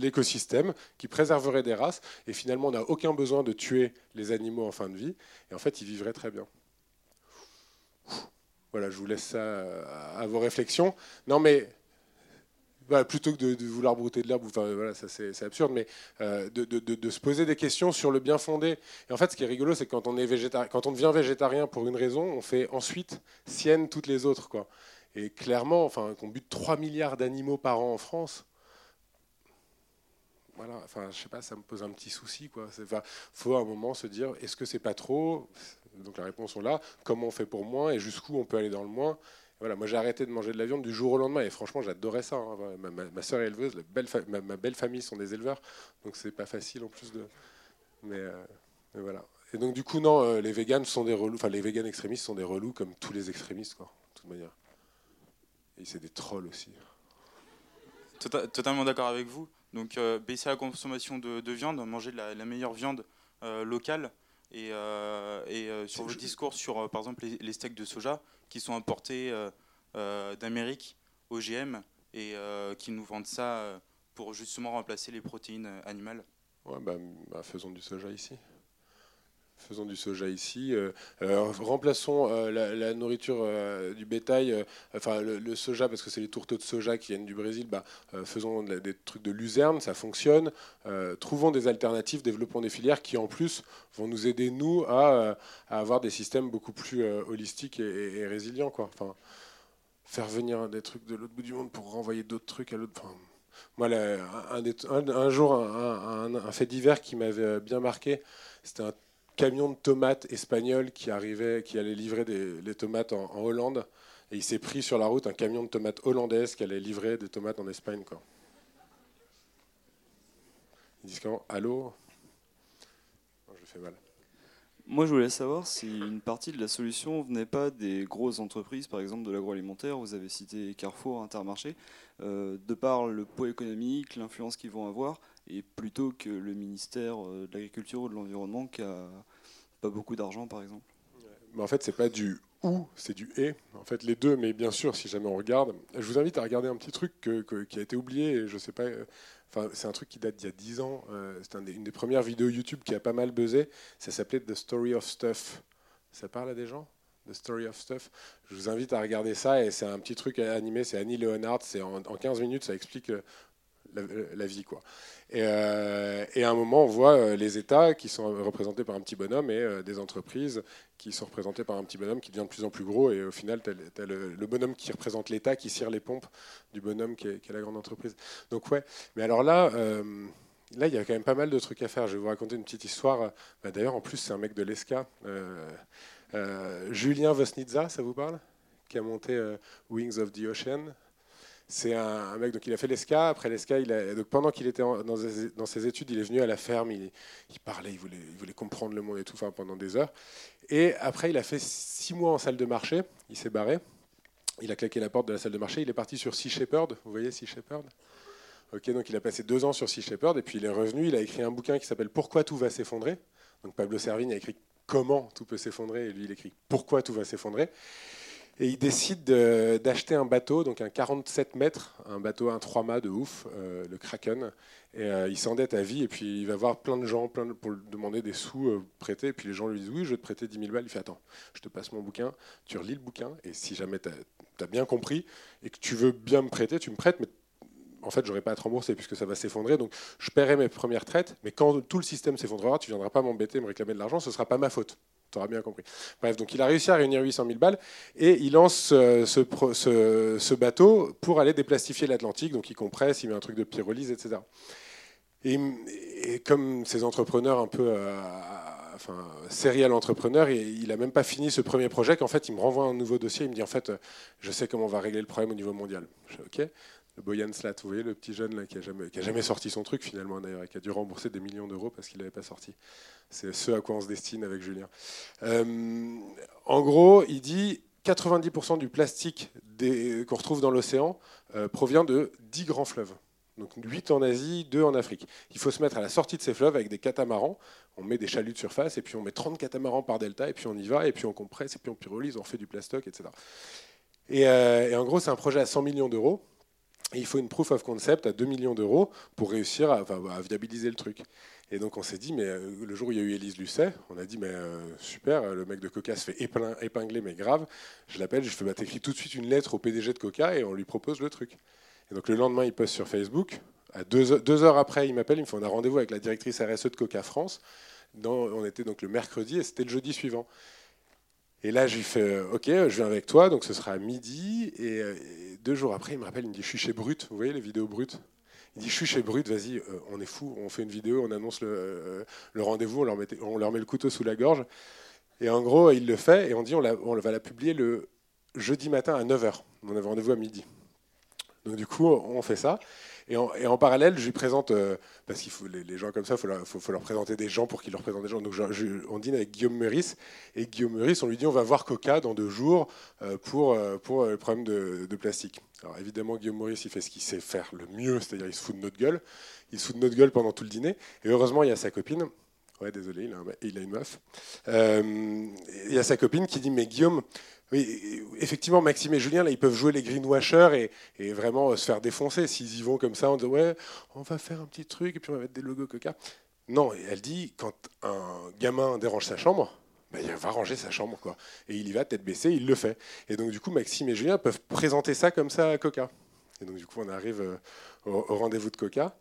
l'écosystème qui préserverait des races. Et finalement, on n'a aucun besoin de tuer les animaux en fin de vie. Et en fait, ils vivraient très bien. Voilà, je vous laisse ça à vos réflexions. Non, mais plutôt que de, vouloir brouter de l'herbe, enfin, voilà, ça c'est absurde, mais euh, de, se poser des questions sur le bien fondé. Et en fait, ce qui est rigolo, c'est quand on, quand on devient végétarien pour une raison, on fait ensuite sienne toutes les autres. Quoi. Et clairement, enfin, qu'on bute 3 milliards d'animaux par an en France, voilà, enfin, je sais pas, ça me pose un petit souci. Quoi. Il faut à un moment se dire, est-ce que c'est pas trop? Donc la réponse est là. Comment on fait pour moins? Et jusqu'où on peut aller dans le moins? Voilà, moi j'ai arrêté de manger de la viande du jour au lendemain et franchement j'adorais ça. Hein. Ma, ma, soeur est éleveuse, ma, belle famille sont des éleveurs, donc c'est pas facile en plus de. Mais, euh, voilà. Et donc du coup non, euh, les véganes sont des relous, enfin les véganes extrémistes sont des relous comme tous les extrémistes quoi, de toute manière. Et c'est des trolls aussi. Tota-, totalement d'accord avec vous. Donc euh, baisser la consommation de, viande, manger la, meilleure viande euh, locale. Et, et sur vos discours sur, par exemple, les, steaks de soja qui sont importés d'Amérique, OGM, et qui nous vendent ça pour justement remplacer les protéines animales Ouais, bah, bah, faisons du soja ici faisons du soja ici. Euh, euh, remplaçons euh, la, nourriture du bétail, enfin le, soja, parce que c'est les tourteaux de soja qui viennent du Brésil, bah, faisons des trucs de luzerne, ça fonctionne. trouvons des alternatives, développons des filières qui en plus vont nous aider, nous, à, avoir des systèmes beaucoup plus holistiques et, résilients. Enfin, faire venir des trucs de l'autre bout du monde pour renvoyer d'autres trucs à l'autre. moi, un, jour, un, un fait divers qui m'avait bien marqué, c'était un camion de tomates espagnol qui arrivait, qui allait livrer des, les tomates en, Hollande. Et il s'est pris sur la route un camion de tomates hollandaises qui allait livrer des tomates en Espagne. Quoi. Ils disent quand Allô? Je fais mal. Moi, je voulais savoir si une partie de la solution venait pas des grosses entreprises, par exemple de l'agroalimentaire. Vous avez cité Carrefour, Intermarché. Euh, de par le poids économique, l'influence qu'ils vont avoir, et plutôt que le ministère euh, de l'Agriculture ou de l'Environnement qui a pas beaucoup d'argent, par exemple. Mais en fait, c'est pas du ou, c'est du et. En fait, les deux, mais bien sûr, si jamais on regarde, je vous invite à regarder un petit truc qui a été oublié. Je sais pas. Euh, enfin, c'est un truc qui date d'il y a 10 ans. Euh, c'est une des premières vidéos YouTube qui a pas mal buzzé. Ça s'appelait The Story of Stuff. Ça parle à des gens The Story of Stuff? Je vous invite à regarder ça et c'est un petit truc animé. C'est Annie Leonard. C'est en, en, 15 minutes, ça explique la, vie. Quoi. Euh, et, à un moment, on voit euh, les États qui sont représentés par un petit bonhomme et euh, des entreprises qui sont représentées par un petit bonhomme qui devient de plus en plus gros. Et au final, tu as, le, bonhomme qui représente l'État qui cire les pompes du bonhomme qui est, la grande entreprise. Donc ouais, mais alors là... Là, il y a quand même pas mal de trucs à faire. Je vais vous raconter une petite histoire. Bah, d'ailleurs, en plus, c'est un mec de l'ESCA. Julien Vosnitza, ça vous parle? Qui a monté Wings of the Ocean. C'est un, mec, donc il a fait l'ESCA. Après l'ESCA, donc pendant qu'il était dans, ses, études, il est venu à la ferme, il, parlait, il voulait, comprendre le monde et tout, pendant des heures. Et après, il a fait six mois en salle de marché, il s'est barré. Il a claqué la porte de la salle de marché, il est parti sur Sea Shepherd. Vous voyez Sea Shepherd? Ok, donc il a passé deux ans sur Sea Shepherd, et puis il est revenu, il a écrit un bouquin qui s'appelle Pourquoi tout va s'effondrer? Donc Pablo Servigne a écrit Comment tout peut s'effondrer, et lui il écrit Pourquoi tout va s'effondrer? Et il décide d'acheter un bateau, donc un 47 mètres, un bateau, un 3 mâts de ouf, euh, le Kraken. Et euh, il s'endette à vie, et puis il va voir plein de gens plein pour lui demander des sous euh, prêtés. Et puis les gens lui disent Oui, je vais te prêter 10 000 balles. Il fait Attends, je te passe mon bouquin, tu relis le bouquin, et si jamais tu as, bien compris et que tu veux bien me prêter, tu me prêtes, mais en fait, j'aurai pas à te rembourser puisque ça va s'effondrer. Donc, je paierai mes premières traites, mais quand tout le système s'effondrera, tu viendras pas m'embêter, me réclamer de l'argent, ce sera pas ma faute. Tu auras bien compris. Bref, donc il a réussi à réunir 800 000 balles et il lance euh, ce, bateau pour aller déplastifier l'Atlantique. Donc il compresse, il met un truc de pyrolyse, etc. Et, comme ces entrepreneurs un peu, euh, enfin, serial entrepreneurs, il n'a même pas fini ce premier projet qu'en fait il me renvoie un nouveau dossier. Il me dit en fait, je sais comment on va régler le problème au niveau mondial. Ok. Le Boyan Slat, vous voyez, le petit jeune qui n'a jamais, jamais, sorti son truc finalement d'ailleurs, et qui a dû rembourser des millions d'euros parce qu'il n'avait pas sorti. C'est ce à quoi on se destine avec Julien. Euh, en gros, il dit 90% du plastique qu'on retrouve dans l'océan euh, provient de 10 grands fleuves. Donc 8 en Asie, 2 en Afrique. Il faut se mettre à la sortie de ces fleuves avec des catamarans. On met des chaluts de surface et puis on met 30 catamarans par delta et puis on y va et puis on compresse et puis on pyrolyse, on fait du plastoc, etc. Et, euh, et en gros, c'est un projet à 100 millions d'euros. Il faut une proof of concept à 2 millions d'euros pour réussir à, viabiliser le truc. Et donc on s'est dit, mais euh, le jour où il y a eu Élise Lucet, on a dit, mais euh, super, le mec de Coca se fait épingler, mais grave. Je l'appelle, je fais, bah, t'écris tout de suite une lettre au PDG de Coca et on lui propose le truc. Et donc le lendemain, il poste sur Facebook. À deux, heures après, il m'appelle, il me fait, on a rendez-vous avec la directrice RSE de Coca France. on était donc le mercredi et c'était le jeudi suivant. Et là, je lui fais euh, OK, je viens avec toi, donc ce sera à midi. Et, deux jours après, il me rappelle, il me dit Je suis chez Brut. Vous voyez les vidéos Brut? Il dit Je suis chez Brut, vas-y, euh, on est fou, on fait une vidéo, on annonce le, euh, rendez-vous, on on leur met le couteau sous la gorge. Et en gros, il le fait et on dit on, on va la publier le jeudi matin à 9h. On avait rendez-vous à midi. Donc du coup, on fait ça. Et en, parallèle, je lui présente, euh, parce qu'il faut les, gens comme ça, il faut, leur présenter des gens pour qu'ils leur présentent des gens. Donc on dîne avec Guillaume Meurice, et Guillaume Meurice, on lui dit on va voir Coca dans deux jours euh, pour, euh, pour le problème de, plastique. Alors évidemment, Guillaume Meurice, il fait ce qu'il sait faire le mieux, c'est-à-dire il se fout de notre gueule. Il se fout de notre gueule pendant tout le dîner. Et heureusement, il y a sa copine, Ouais, désolé, il a, une meuf. Il y a sa copine qui dit Mais Guillaume, oui, effectivement, Maxime et Julien, là, ils peuvent jouer les greenwashers et, et vraiment se faire défoncer s'ils y vont comme ça en disant Ouais, on va faire un petit truc et puis on va mettre des logos Coca. Non, elle dit Quand un gamin dérange sa chambre, ben, il va ranger sa chambre. Quoi. Et il y va tête baissée, il le fait. Et donc, du coup, Maxime et Julien peuvent présenter ça comme ça à Coca. Et donc, du coup, on arrive euh, au rendez-vous de Coca.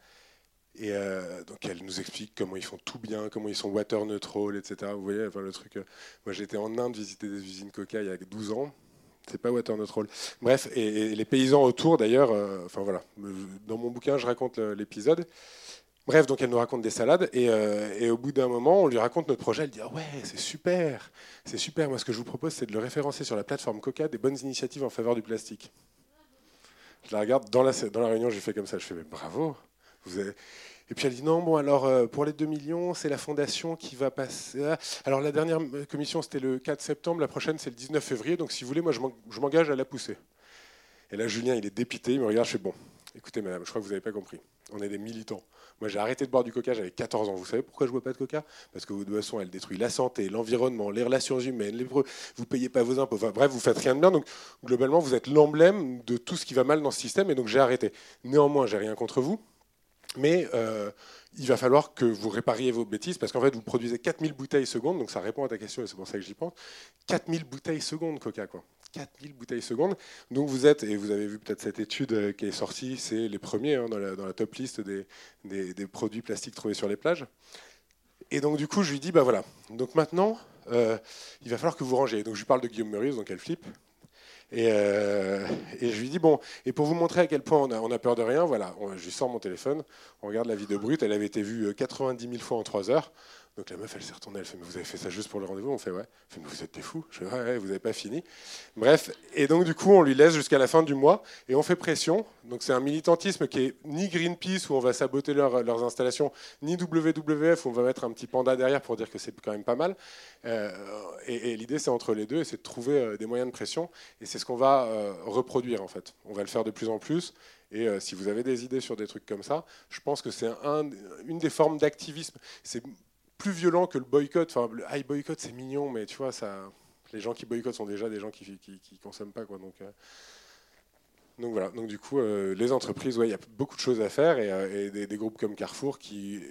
Et euh, donc elle nous explique comment ils font tout bien, comment ils sont water neutral, etc. Vous voyez, enfin, le truc. Euh, moi j'étais en Inde visiter des usines Coca il y a 12 ans. C'est pas water neutral. Bref, et, les paysans autour d'ailleurs. euh, enfin voilà, dans mon bouquin je raconte l'épisode. Bref, donc elle nous raconte des salades et, et au bout d'un moment, on lui raconte notre projet. Elle dit ah ouais, c'est super, c'est super. Moi, ce que je vous propose, c'est de le référencer sur la plateforme Coca des bonnes initiatives en faveur du plastique. Je la regarde dans la, dans la réunion, j'ai fait comme ça. Je fais mais bravo. Et puis elle dit non, bon alors euh, pour les 2 millions, c'est la fondation qui va passer. Alors la dernière commission c'était le 4 septembre, la prochaine c'est le 19 février. Donc si vous voulez, moi je m'en- je m'engage à la pousser. Et là Julien il est dépité, il me regarde, je fais bon. Écoutez madame, je crois que vous n'avez pas compris. On est des militants. Moi j'ai arrêté de boire du coca, j'avais 14 ans. Vous savez pourquoi je bois pas de coca? Parce que votre boisson elle détruit la santé, l'environnement, les relations humaines, les... vous payez pas vos impôts. Enfin, bref, vous faites rien de bien. Donc globalement vous êtes l'emblème de tout ce qui va mal dans ce système. Et donc j'ai arrêté. Néanmoins j'ai rien contre vous. Mais euh, il va falloir que vous répariez vos bêtises parce qu'en fait, vous produisez 4000 bouteilles secondes, donc ça répond à ta question et c'est pour ça que j'y pense. 4000 bouteilles secondes, Coca, quoi. 4000 bouteilles secondes. Donc vous êtes, et vous avez vu peut-être cette étude euh, qui est sortie, c'est les premiers hein, dans, la, top liste des produits plastiques trouvés sur les plages. Et donc du coup, je lui dis, bah voilà, donc maintenant, euh, il va falloir que vous rangez. Donc je lui parle de Guillaume Meurice, donc elle flippe. Et, euh, et je lui dis, bon, et pour vous montrer à quel point on a, peur de rien, voilà, on- je lui sors mon téléphone, on regarde la vidéo brute, elle avait été vue euh, 90 000 fois en 3 heures. Donc la meuf, elle s'est retournée, elle fait, mais vous avez fait ça juste pour le rendez-vous? On fait, ouais. Fait, mais vous êtes des fous. Je fais, ouais, vous n'avez pas fini. Bref, et donc du coup, on lui laisse jusqu'à la fin du mois et on fait pression. Donc c'est un militantisme qui est ni Greenpeace où on va saboter leur- leurs installations, ni WWF où on va mettre un petit panda derrière pour dire que c'est quand même pas mal. Euh, et l'idée, c'est entre les deux, et c'est de trouver euh, des moyens de pression. Et c'est ce qu'on va euh, reproduire en fait. On va le faire de plus en plus. Et si vous avez des idées sur des trucs comme ça, je pense que c'est un- une des formes d'activisme. Plus violent que le boycott. Enfin, le high boycott, c'est mignon, mais tu vois, ça, les gens qui boycottent sont déjà des gens qui qui consomment pas, quoi. Donc, euh, donc voilà. Donc du coup, euh, les entreprises, il y a beaucoup de choses à faire, et, euh, des, groupes comme Carrefour qui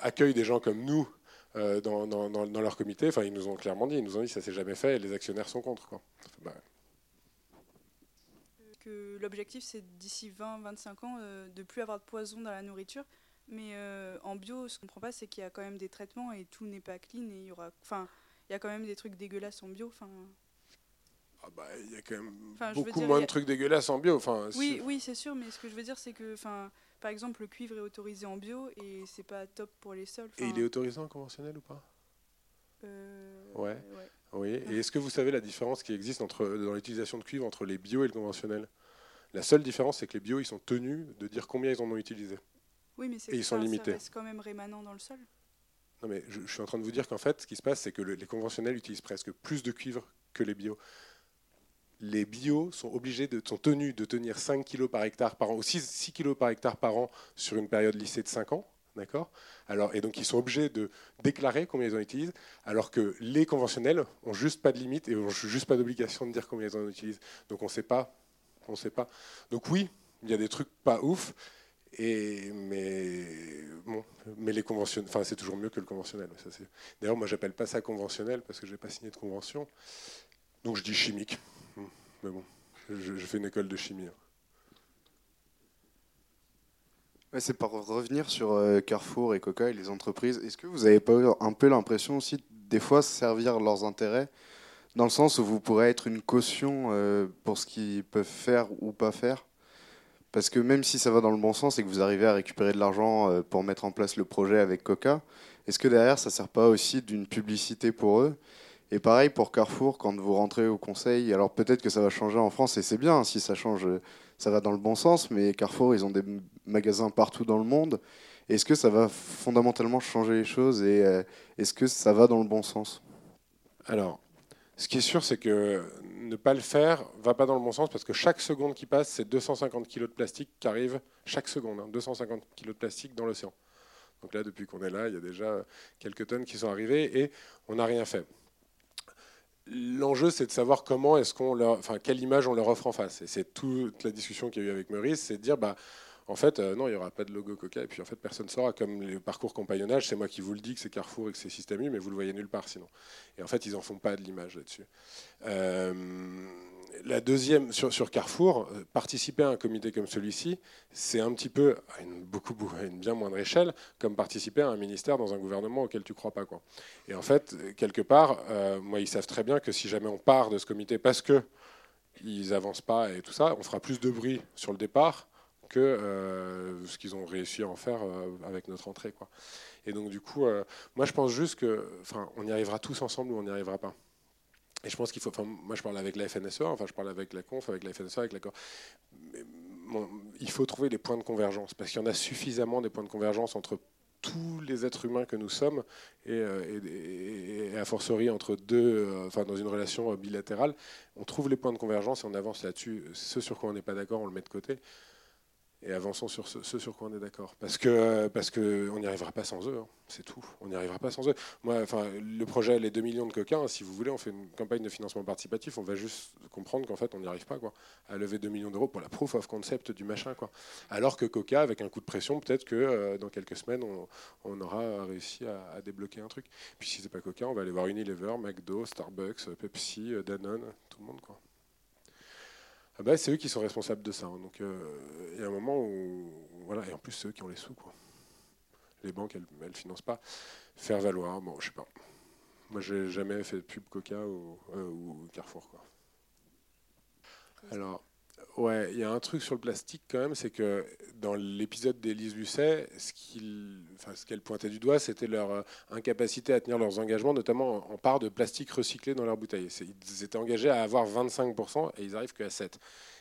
accueillent des gens comme nous. dans, leur comité, enfin ils nous ont clairement dit, ils nous ont dit ça s'est jamais fait et les actionnaires sont contre. Quoi. Bah, l'objectif c'est d'ici 20-25 ans de plus avoir de poison dans la nourriture. Mais euh, en bio, ce qu'on comprend pas, c'est qu'il y a quand même des traitements et tout n'est pas clean et il y aura, enfin, il y a quand même des trucs dégueulasses en bio. Enfin, ah bah, il y a quand même Enfin, beaucoup dire, moins de trucs dégueulasses en bio. Enfin, oui, oui, c'est sûr. Mais ce que je veux dire, c'est que, enfin, par exemple, le cuivre est autorisé en bio et c'est pas top pour les sols. Et il est autorisé en conventionnel ou pas? Euh, Ouais. Oui. Et est-ce que vous savez la différence qui existe entre, dans l'utilisation de cuivre entre les bio et le conventionnel? La seule différence, c'est que les bio, ils sont tenus de dire combien ils en ont utilisé. Oui, mais c'est Et ils sont limités. Ça reste quand même rémanent dans le sol. Non, mais je, je suis en train de vous dire qu'en fait, ce qui se passe, c'est que le- les conventionnels utilisent presque plus de cuivre que les bio. Les bio sont obligés de, sont tenus de tenir 5 kg par hectare par an, ou 6, 6 kg par hectare par an sur une période lissée de 5 ans. D'accord? Alors, Et donc, ils sont obligés de déclarer combien ils en utilisent, alors que les conventionnels ont juste pas de limite et ont juste pas d'obligation de dire combien ils en utilisent. Donc, on ne sait pas. On sait pas. Donc, oui, il y a des trucs pas ouf, et, mais, bon, mais les conventionnels, enfin, c'est toujours mieux que le conventionnel. D'ailleurs, moi, j'appelle pas ça conventionnel parce que je n'ai pas signé de convention. Donc, je dis chimique. Hmm. Mais bon, je, fais une école de chimie. hein. C'est pour revenir sur euh, Carrefour et Coca et les entreprises. Est-ce que vous n'avez pas un peu l'impression aussi, de, des fois, servir leurs intérêts, dans le sens où vous pourrez être une caution euh, pour ce qu'ils peuvent faire ou pas faire? Parce que même si ça va dans le bon sens et que vous arrivez à récupérer de l'argent euh, pour mettre en place le projet avec Coca, est-ce que derrière, ça ne sert pas aussi d'une publicité pour eux? Et pareil pour Carrefour, quand vous rentrez au conseil, alors peut-être que ça va changer en France, et c'est bien, si ça change, euh, ça va dans le bon sens, mais Carrefour, ils ont des magasins partout dans le monde. Est-ce que ça va fondamentalement changer les choses, et euh, est-ce que ça va dans le bon sens? Alors, ce qui est sûr, c'est que ne pas le faire va pas dans le bon sens parce que chaque seconde qui passe, c'est 250 kg de plastique qui arrive chaque seconde. hein, 250 kg de plastique dans l'océan. Donc là, depuis qu'on est là, il y a déjà quelques tonnes qui sont arrivées et on n'a rien fait. L'enjeu, c'est de savoir comment est-ce qu'on leur, enfin, quelle image on leur offre en face. Et c'est toute la discussion qu'il y a eu avec Maurice, c'est de dire, bah, en fait, euh, non, il n'y aura pas de logo Coca. Et puis, en fait, personne ne saura. Comme les parcours compagnonnage, c'est moi qui vous le dis que c'est Carrefour et que c'est Système U, mais vous le voyez nulle part sinon. Et en fait, ils n'en font pas de l'image là-dessus. Euh, la deuxième, sur, Carrefour, euh, participer à un comité comme celui-ci, c'est un petit peu, à une, beaucoup, une bien moindre échelle, comme participer à un ministère dans un gouvernement auquel tu crois pas. Quoi. Et en fait, quelque part, moi, ils savent très bien que si jamais on part de ce comité parce que ils avancent pas et tout ça, on fera plus de bruit sur le départ que euh, ce qu'ils ont réussi à en faire euh, avec notre entrée. Quoi. Et donc du coup, euh, moi je pense juste que, on y arrivera tous ensemble ou on n'y arrivera pas. Et je pense qu'il faut, moi je parle avec la FNSE, enfin je parle avec la conf, avec la FNSE, avec la il faut trouver des points de convergence parce qu'il y en a suffisamment des points de convergence entre tous les êtres humains que nous sommes et, et, et, à fortiori entre deux, enfin dans une relation bilatérale, on trouve les points de convergence et on avance là-dessus. Ce sur quoi on n'est pas d'accord, on le met de côté et avançons sur ce, sur quoi on est d'accord. Parce que parce que on n'y arrivera pas sans eux, hein. c'est tout. On n'y arrivera pas sans eux. Moi, enfin, le projet les 2 millions de coquins, si vous voulez, on fait une campagne de financement participatif, on va juste comprendre qu'en fait, on n'y arrive pas quoi, à lever 2 millions d'euros pour la proof of concept du machin. Quoi. Alors que Coca, avec un coup de pression, peut-être que euh, dans quelques semaines, on, aura réussi à, débloquer un truc. Puis si c'est pas Coca, on va aller voir Unilever, McDo, Starbucks, Pepsi, euh, Danone, tout le monde. quoi. Ah bah, c'est eux qui sont responsables de ça. Hein. Donc euh, il y a un moment où. Voilà, et en plus, c'est eux qui ont les sous. Quoi. Les banques, elles ne financent pas. Faire valoir, bon, je sais pas. Moi, j'ai jamais fait de pub Coca ou, euh, ou Carrefour. Quoi. Alors, Ouais, il y a un truc sur le plastique quand même, c'est que dans l'épisode d'Élise Lucet, ce qu'elle enfin, pointait du doigt, c'était leur euh, incapacité à tenir leurs engagements, notamment en, part de plastique recyclé dans leurs bouteilles. Ils étaient engagés à avoir 25% et ils arrivent qu'à 7%.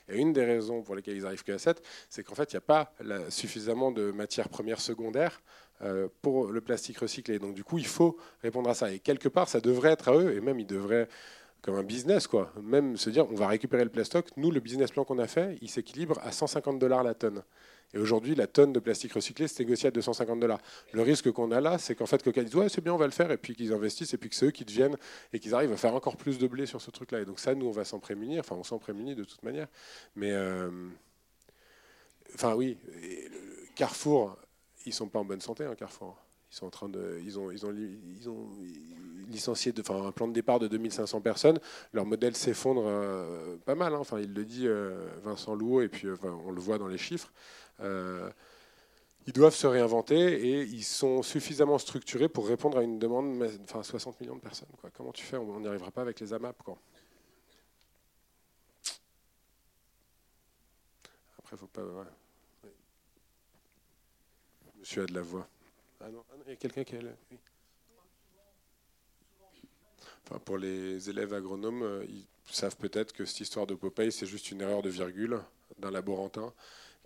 Et une des raisons pour lesquelles ils arrivent qu'à 7%, c'est qu'en fait, il n'y a pas suffisamment de matières premières secondaires euh, pour le plastique recyclé. Donc du coup, il faut répondre à ça. Et quelque part, ça devrait être à eux, et même ils devraient comme un business, quoi. Même se dire, on va récupérer le plastoc. Nous, le business plan qu'on a fait, il s'équilibre à 150 dollars la tonne. Et aujourd'hui, la tonne de plastique recyclé, c'est négocié à 250 dollars. Le risque qu'on a là, c'est qu'en fait, Coca dit, ouais, c'est bien, on va le faire, et puis qu'ils investissent, et puis que c'est eux qui deviennent, et qu'ils arrivent à faire encore plus de blé sur ce truc-là. Et donc ça, nous, on va s'en prémunir. Enfin, on s'en prémunit de toute manière. Mais, euh, enfin, oui, Carrefour, ils sont pas en bonne santé, hein, Carrefour. Ils sont en train de, ils ont, ils ont, ils ont licencié enfin, un plan de départ de 2500 personnes. Leur modèle s'effondre euh, pas mal. Hein. Enfin, il le dit euh, Vincent Louot, et puis euh, on le voit dans les chiffres. ils doivent se réinventer et ils sont suffisamment structurés pour répondre à une demande, enfin 60 millions de personnes. Comment tu fais? On n'y arrivera pas avec les AMAP. Quoi. Après, faut pas. Monsieur a de la voix. Ah non, ah il y a quelqu'un qui est là. Enfin, pour les élèves agronomes, euh, ils savent peut-être que cette histoire de Popeye, c'est juste une erreur de virgule d'un laborantin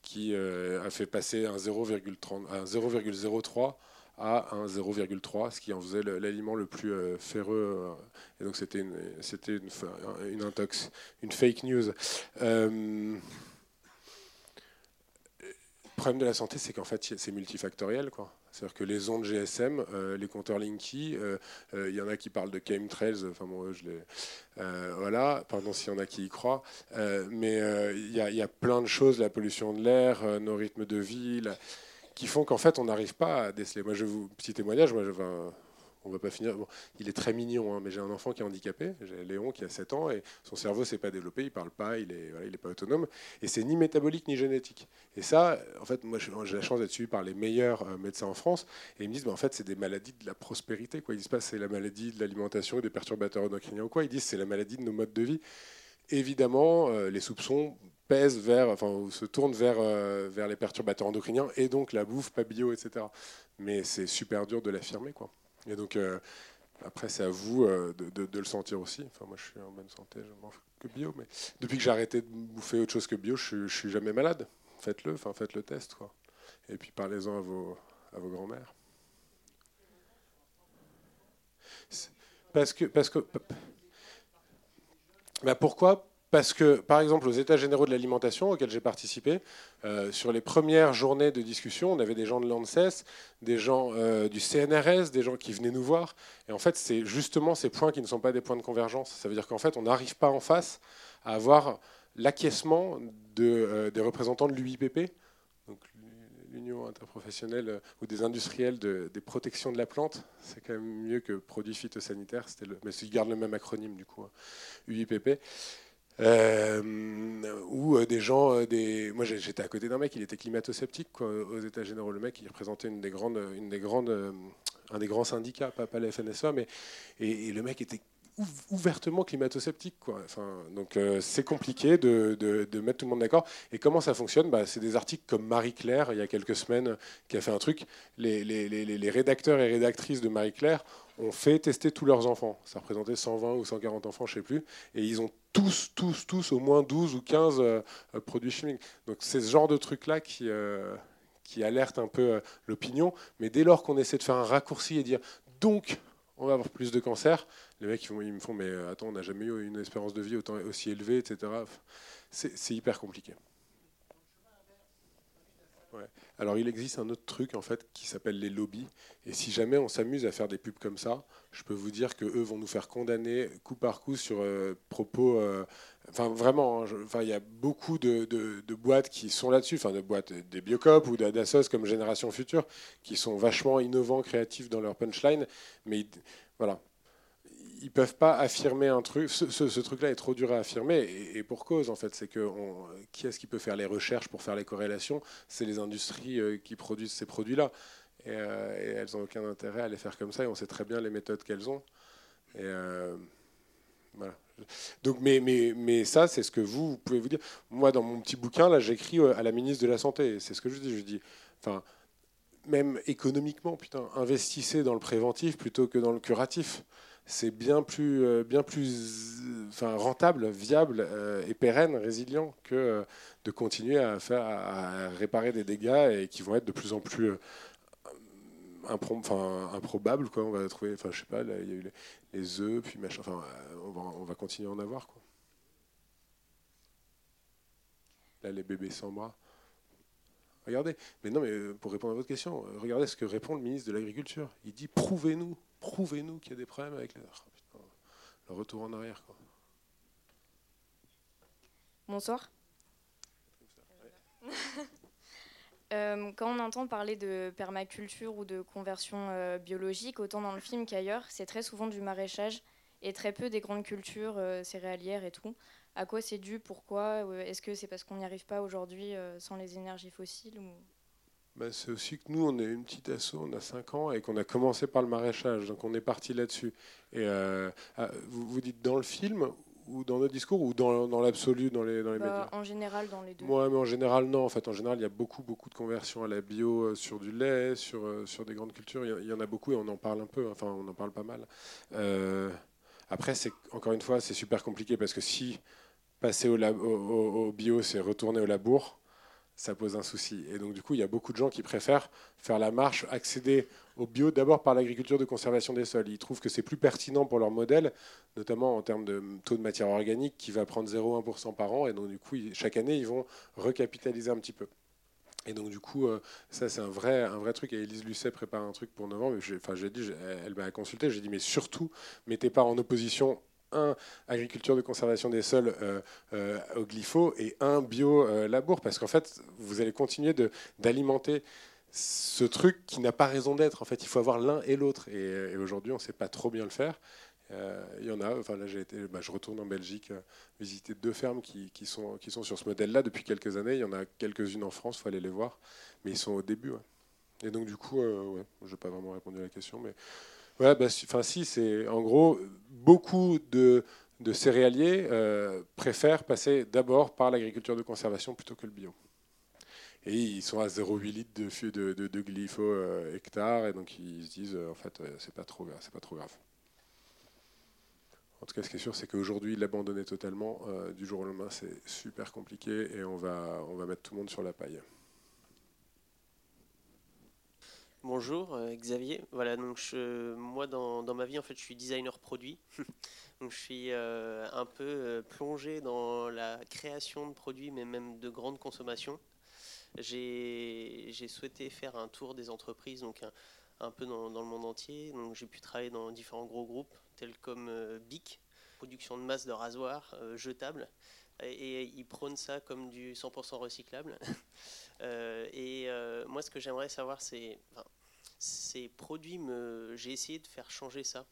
qui euh, a fait passer un 0,03 à un 0,3, ce qui en faisait l'aliment le plus euh, ferreux. et donc c'était une, c'était une, une, intox, une fake news. le problème de la santé, c'est qu'en fait, c'est multifactoriel. Quoi. C'est-à-dire que les ondes GSM, euh, les compteurs Linky, euh, euh, il y en a qui parlent de chemtrails, enfin bon, je les, voilà, pardon s'il y en a qui y croient, mais il y, a plein de choses, la pollution de l'air, nos rythmes de vie, qui font qu'en fait on n'arrive pas à déceler. Moi, je vous petit témoignage, moi, je, on va pas finir. il est très mignon, hein, mais j'ai un enfant qui est handicapé, j'ai Léon qui a 7 ans, et son cerveau s'est pas développé, il parle pas, il est, il est pas autonome, et c'est ni métabolique ni génétique. Et ça, en fait, moi j'ai la chance d'être suivi par les meilleurs euh, médecins en France, et ils me disent, en fait, c'est des maladies de la prospérité. Quoi. Ils disent pas c'est la maladie de l'alimentation et des perturbateurs endocriniens ou quoi, ils disent c'est la maladie de nos modes de vie. Évidemment, euh, les soupçons pèsent vers, enfin, se tournent vers, euh, vers les perturbateurs endocriniens et donc la bouffe pas bio, etc. Mais c'est super dur de l'affirmer, quoi. Et donc, euh, après, c'est à vous euh, de, le sentir aussi. Enfin, moi, je suis en bonne santé, je mange que bio. Mais depuis que j'ai arrêté de bouffer autre chose que bio, je, ne suis jamais malade. Faites-le, enfin, faites le test, quoi. Et puis, parlez-en à vos, à vos grands-mères. Parce que, parce que, bah pourquoi parce que, par exemple, aux États généraux de l'alimentation auxquels j'ai participé, euh, sur les premières journées de discussion, on avait des gens de l'ANSES, des gens euh, du CNRS, des gens qui venaient nous voir. Et en fait, c'est justement ces points qui ne sont pas des points de convergence. Ça veut dire qu'en fait, on n'arrive pas en face à avoir l'acquiescement euh, des représentants de l'UIPP, l'Union interprofessionnelle ou des industriels de, des protections de la plante. C'est quand même mieux que produits phytosanitaires, mais ils gardent le même acronyme du coup, UIPP. Euh, ou euh, des gens, euh, moi j'étais à côté d'un mec, il était climato-sceptique aux États généraux. Le mec, il représentait une des grandes, une des grandes, un des grands syndicats, pas, pas la FNSA, mais et, le mec était ouvertement climato-sceptique. Quoi. Enfin, donc c'est compliqué de, mettre tout le monde d'accord. Et comment ça fonctionne? Bah, C'est des articles comme Marie-Claire, il y a quelques semaines, qui a fait un truc. Les, rédacteurs et rédactrices de Marie-Claire ont fait tester tous leurs enfants. Ça représentait 120 ou 140 enfants, je ne sais plus. Et ils ont tous, tous, tous au moins 12 ou 15 euh, produits chimiques. Donc c'est ce genre de truc-là qui, euh, qui alerte un peu euh, l'opinion. Mais dès lors qu'on essaie de faire un raccourci et dire donc on va avoir plus de cancer, les mecs ils, me font mais attends, on n'a jamais eu une espérance de vie autant, aussi élevée, etc. C'est hyper compliqué. Alors il existe un autre truc en fait qui s'appelle les lobbies. Et si jamais on s'amuse à faire des pubs comme ça, je peux vous dire que eux vont nous faire condamner coup par coup sur euh, propos. Euh, enfin vraiment, hein, il y a beaucoup de, boîtes qui sont là-dessus, enfin de boîtes des Biocop ou d'Assos comme Génération Future, qui sont vachement innovants, créatifs dans leur punchline. Mais voilà, ils peuvent pas affirmer un truc. Ce, truc-là est trop dur à affirmer, et, pour cause, en fait. C'est que qui est-ce qui peut faire les recherches pour faire les corrélations? C'est les industries euh, qui produisent ces produits-là. Euh, et, elles n'ont aucun intérêt à les faire comme ça, et on sait très bien les méthodes qu'elles ont. Euh. Donc, mais ça, c'est ce que vous, vous, pouvez vous dire. Moi, dans mon petit bouquin, là, j'écris à la ministre de la Santé. C'est ce que je dis. Je dis, enfin, même économiquement, putain, investissez dans le préventif plutôt que dans le curatif c'est bien plus, euh, rentable, viable euh, et pérenne, résilient que euh, de continuer à, réparer des dégâts et qui vont être de plus en plus improbables. On va trouver, enfin, je sais pas, il y a eu les, œufs, puis machin, enfin, on va, on va continuer à en avoir. Quoi. Là, les bébés sans bras. Regardez, mais non, mais pour répondre à votre question, regardez ce que répond le ministre de l'Agriculture. Il dit prouvez-nous prouvez-nous qu'il y a des problèmes avec les... Le retour en arrière. Quoi. Bonsoir. <laughs> Euh, quand on entend parler de permaculture ou de conversion euh, biologique, autant dans le film qu'ailleurs, c'est très souvent du maraîchage et très peu des grandes cultures euh, céréalières et tout. À quoi c'est dû? Pourquoi? Est-ce que c'est parce qu'on n'y arrive pas aujourd'hui sans les énergies fossiles ou... Bah, c'est aussi que nous, on est une petite asso, on a 5 ans et qu'on a commencé par le maraîchage, donc on est parti là-dessus. Et euh, ah, vous, vous dites dans le film ou dans notre discours ou dans, dans l'absolu dans les, dans les bah, médias? En général, dans les deux. Moi, mais en général, non. En fait, en général, il y a beaucoup, beaucoup de conversions à la bio euh, sur du lait, sur, euh, sur des grandes cultures. Il y, en a beaucoup et on en parle un peu. Enfin, on en parle pas mal. après, c'est encore une fois, c'est super compliqué parce que si passer au, au, au bio, c'est retourner au labour ça pose un souci. Et donc, du coup, il y a beaucoup de gens qui préfèrent faire la marche, accéder au bio d'abord par l'agriculture de conservation des sols. Ils trouvent que c'est plus pertinent pour leur modèle, notamment en termes de taux de matière organique qui va prendre 0,1% par an. Et donc, du coup, chaque année, ils vont recapitaliser un petit peu. Et donc, du coup, euh, ça, c'est un vrai, un vrai truc. Et Elise Lucet prépare un truc pour novembre. Enfin, j'ai dit, elle m'a consulté. J'ai dit, mais surtout, mettez pas en opposition un agriculture de conservation des sols euh, euh, au glypho et un bio euh, labour, parce qu'en fait, vous allez continuer d'alimenter ce truc qui n'a pas raison d'être. En fait, il faut avoir l'un et l'autre. Et, aujourd'hui, on ne sait pas trop bien le faire. Il y en a. Enfin, là, été. Bah, je retourne en Belgique visiter deux fermes qui, qui, sont, qui sont sur ce modèle-là depuis quelques années. Il y en a quelques-unes en France. Il faut aller les voir, mais ils sont au début. Et donc, du coup, je n'ai pas vraiment répondu à la question, mais Ouais, bah, enfin si, c'est en gros beaucoup de, de céréaliers euh, préfèrent passer d'abord par l'agriculture de conservation plutôt que le bio. Et ils sont à 0,8 litres de, de, de, de euh, hectare, et donc ils se disent euh, en fait c'est pas trop c'est pas trop grave. En tout cas, ce qui est sûr, c'est qu'aujourd'hui, l'abandonner totalement du jour au lendemain, c'est super compliqué et on va, on va mettre tout le monde sur la paille. Bonjour euh, Xavier. Voilà, donc moi dans, ma vie en fait je suis designer produit. <laughs> donc je suis euh, un peu euh, plongé dans la création de produits mais même de grande consommation. J'ai souhaité faire un tour des entreprises donc un, peu dans, le monde entier. Donc j'ai pu travailler dans différents gros groupes tels comme BIC, production de masse de rasoirs jetables et, ils prônent ça comme du 100% recyclable. <laughs> Euh, et euh, moi, ce que j'aimerais savoir, c'est ces produits, j'ai essayé de faire changer ça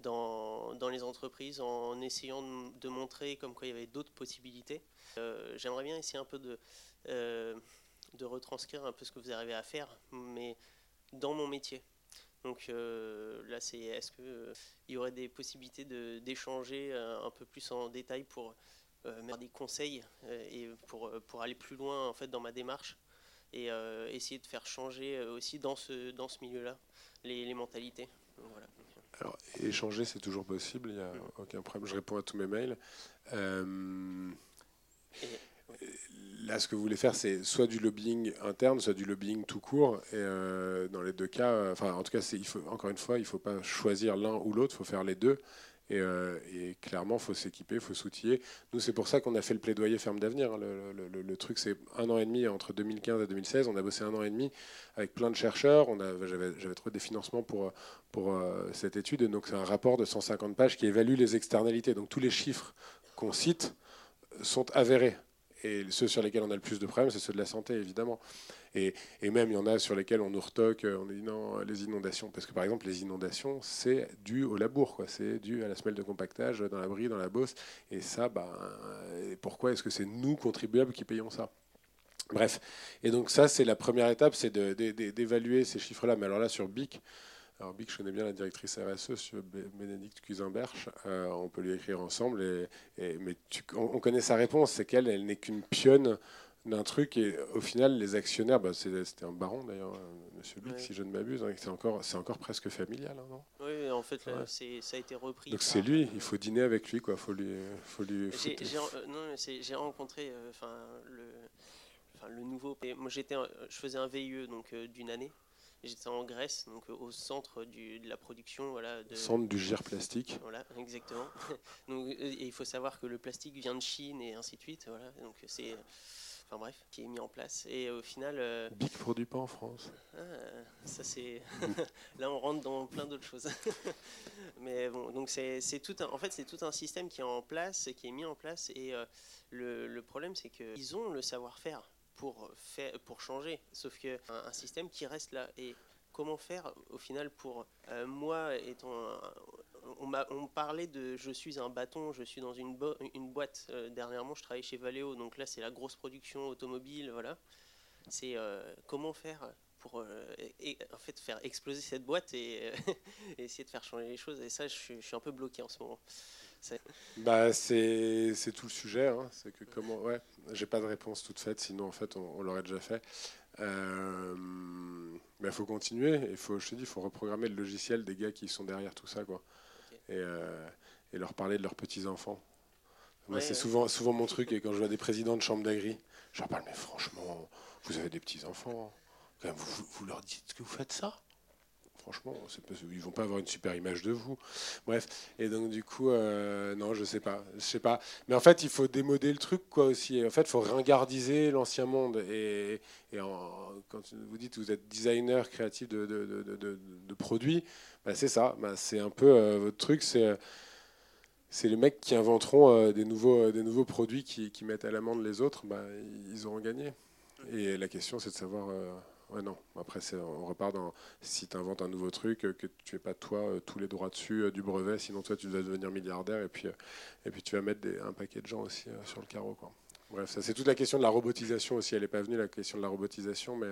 dans, dans les entreprises en essayant de, montrer comme quoi il y avait d'autres possibilités. Euh, j'aimerais bien essayer un peu de, de retranscrire un peu ce que vous arrivez à faire, mais dans mon métier. Donc là, c'est est-ce qu'il y aurait des possibilités d'échanger un peu plus en détail pour euh, des conseils euh, et pour, euh, pour aller plus loin en fait dans ma démarche et essayer de faire changer aussi dans ce, dans ce milieu-là les, les, mentalités. voilà. Alors, échanger, c'est toujours possible, il n'y a aucun problème. Je réponds à tous mes mails. Là, ce que vous voulez faire, c'est soit du lobbying interne, soit du lobbying tout court. Et dans les deux cas, enfin, en tout cas, il faut, encore une fois, il ne faut pas choisir l'un ou l'autre, il faut faire les deux. Euh, et, clairement, il faut s'équiper, il faut s'outiller. Nous, c'est pour ça qu'on a fait le plaidoyer Ferme d'Avenir. Hein. Le, truc, c'est un an et demi entre 2015 et 2016. On a bossé un an et demi avec plein de chercheurs. J'avais trouvé des financements pour, pour euh, cette étude. Et donc, c'est un rapport de 150 pages qui évalue les externalités. Donc, tous les chiffres qu'on cite sont avérés. Et ceux sur lesquels on a le plus de problèmes, c'est ceux de la santé, évidemment. Et, même, il y en a sur lesquels on nous retoque, on dit non, les inondations. Parce que, par exemple, les inondations, c'est dû au labour, quoi. C'est dû à la semelle de compactage dans la brie, dans la bosse. Et ça, ben, pourquoi est-ce que c'est nous, contribuables, qui payons ça? Bref. Et donc, ça, c'est la première étape, c'est d'évaluer ces chiffres-là. Mais alors là, sur BIC, alors, Bic, je connais bien la directrice RSE, Bénédicte Cuisinberch. Euh, on peut lui écrire ensemble. Et, mais on, connaît sa réponse c'est qu'elle, elle, n'est qu'une pionne d'un truc. Et au final, les actionnaires, bah, c'était un baron d'ailleurs, euh, Monsieur Bic, si je ne m'abuse. Hein, c'est encore, encore presque familial, hein, non? Oui, en fait, ça a été repris. Donc c'est lui. Il faut dîner avec lui, quoi. Faut lui, faut lui. J'ai rencontré, euh, enfin le, le nouveau. Moi, j'étais, je faisais un VIE donc d'une année. J'étais en Grèce, donc euh, au centre du, de la production. Voilà, de, centre du gire plastique. Voilà, exactement. <laughs> donc, euh, et il faut savoir que le plastique vient de Chine et ainsi de suite. Voilà, donc c'est, enfin bref, qui est mis en place. Et au final. Euh, Bic produit pas en France. Ah, ça c'est. <laughs> Là, on rentre dans plein d'autres choses. <laughs> Mais bon, donc c'est, tout. Un, en fait, c'est tout un système qui est en place, qui est mis en place. Et le, le problème, c'est qu'ils ont le savoir-faire pour, faire, pour changer. Sauf qu'un un système qui reste là. Et comment faire au final pour euh, moi étant on m'a on parlait de je suis un bâton je suis dans une, boîte euh, dernièrement je travaille chez Valeo donc là c'est la grosse production automobile voilà c'est euh, comment faire pour en fait faire exploser cette boîte <laughs> et, essayer de faire changer les choses et ça je suis un peu bloqué en ce moment bah, c'est tout le sujet. Hein. C'est que comment. Ouais, j'ai pas de réponse toute faite, sinon en fait on, l'aurait déjà fait. Euh, mais il faut continuer. Il faut, je te dis, il faut reprogrammer le logiciel des gars qui sont derrière tout ça, quoi. Et, euh, et, leur parler de leurs petits enfants. Moi, c'est souvent, souvent mon truc. Et quand je vois des présidents de chambre d'agri, je leur parle, mais franchement, vous avez des petits enfants. Quand même, vous, vous leur dites que vous faites ça? Franchement, ils vont pas avoir une super image de vous. Bref, et donc du coup, euh, non, je sais pas, je sais pas. Mais en fait, il faut démoder le truc, quoi, aussi. En fait, il faut ringardiser l'ancien monde. Et, quand vous dites que vous êtes designer créatif de, produits, bah, c'est ça. Bah, c'est un peu euh, votre truc, c'est c'est les mecs qui inventeront euh, des, nouveaux, des nouveaux produits qui, mettent à l'amende les autres, bah, ils auront gagné. Et la question, c'est de savoir Non. Après, on repart dans si tu inventes un nouveau truc, euh, que tu n'aies pas toi euh, tous les droits dessus euh, du brevet, sinon toi tu dois devenir milliardaire et puis, et puis tu vas mettre un paquet de gens aussi sur le carreau. Bref, ça c'est toute la question de la robotisation aussi. Elle n'est pas venue, la question de la robotisation, mais,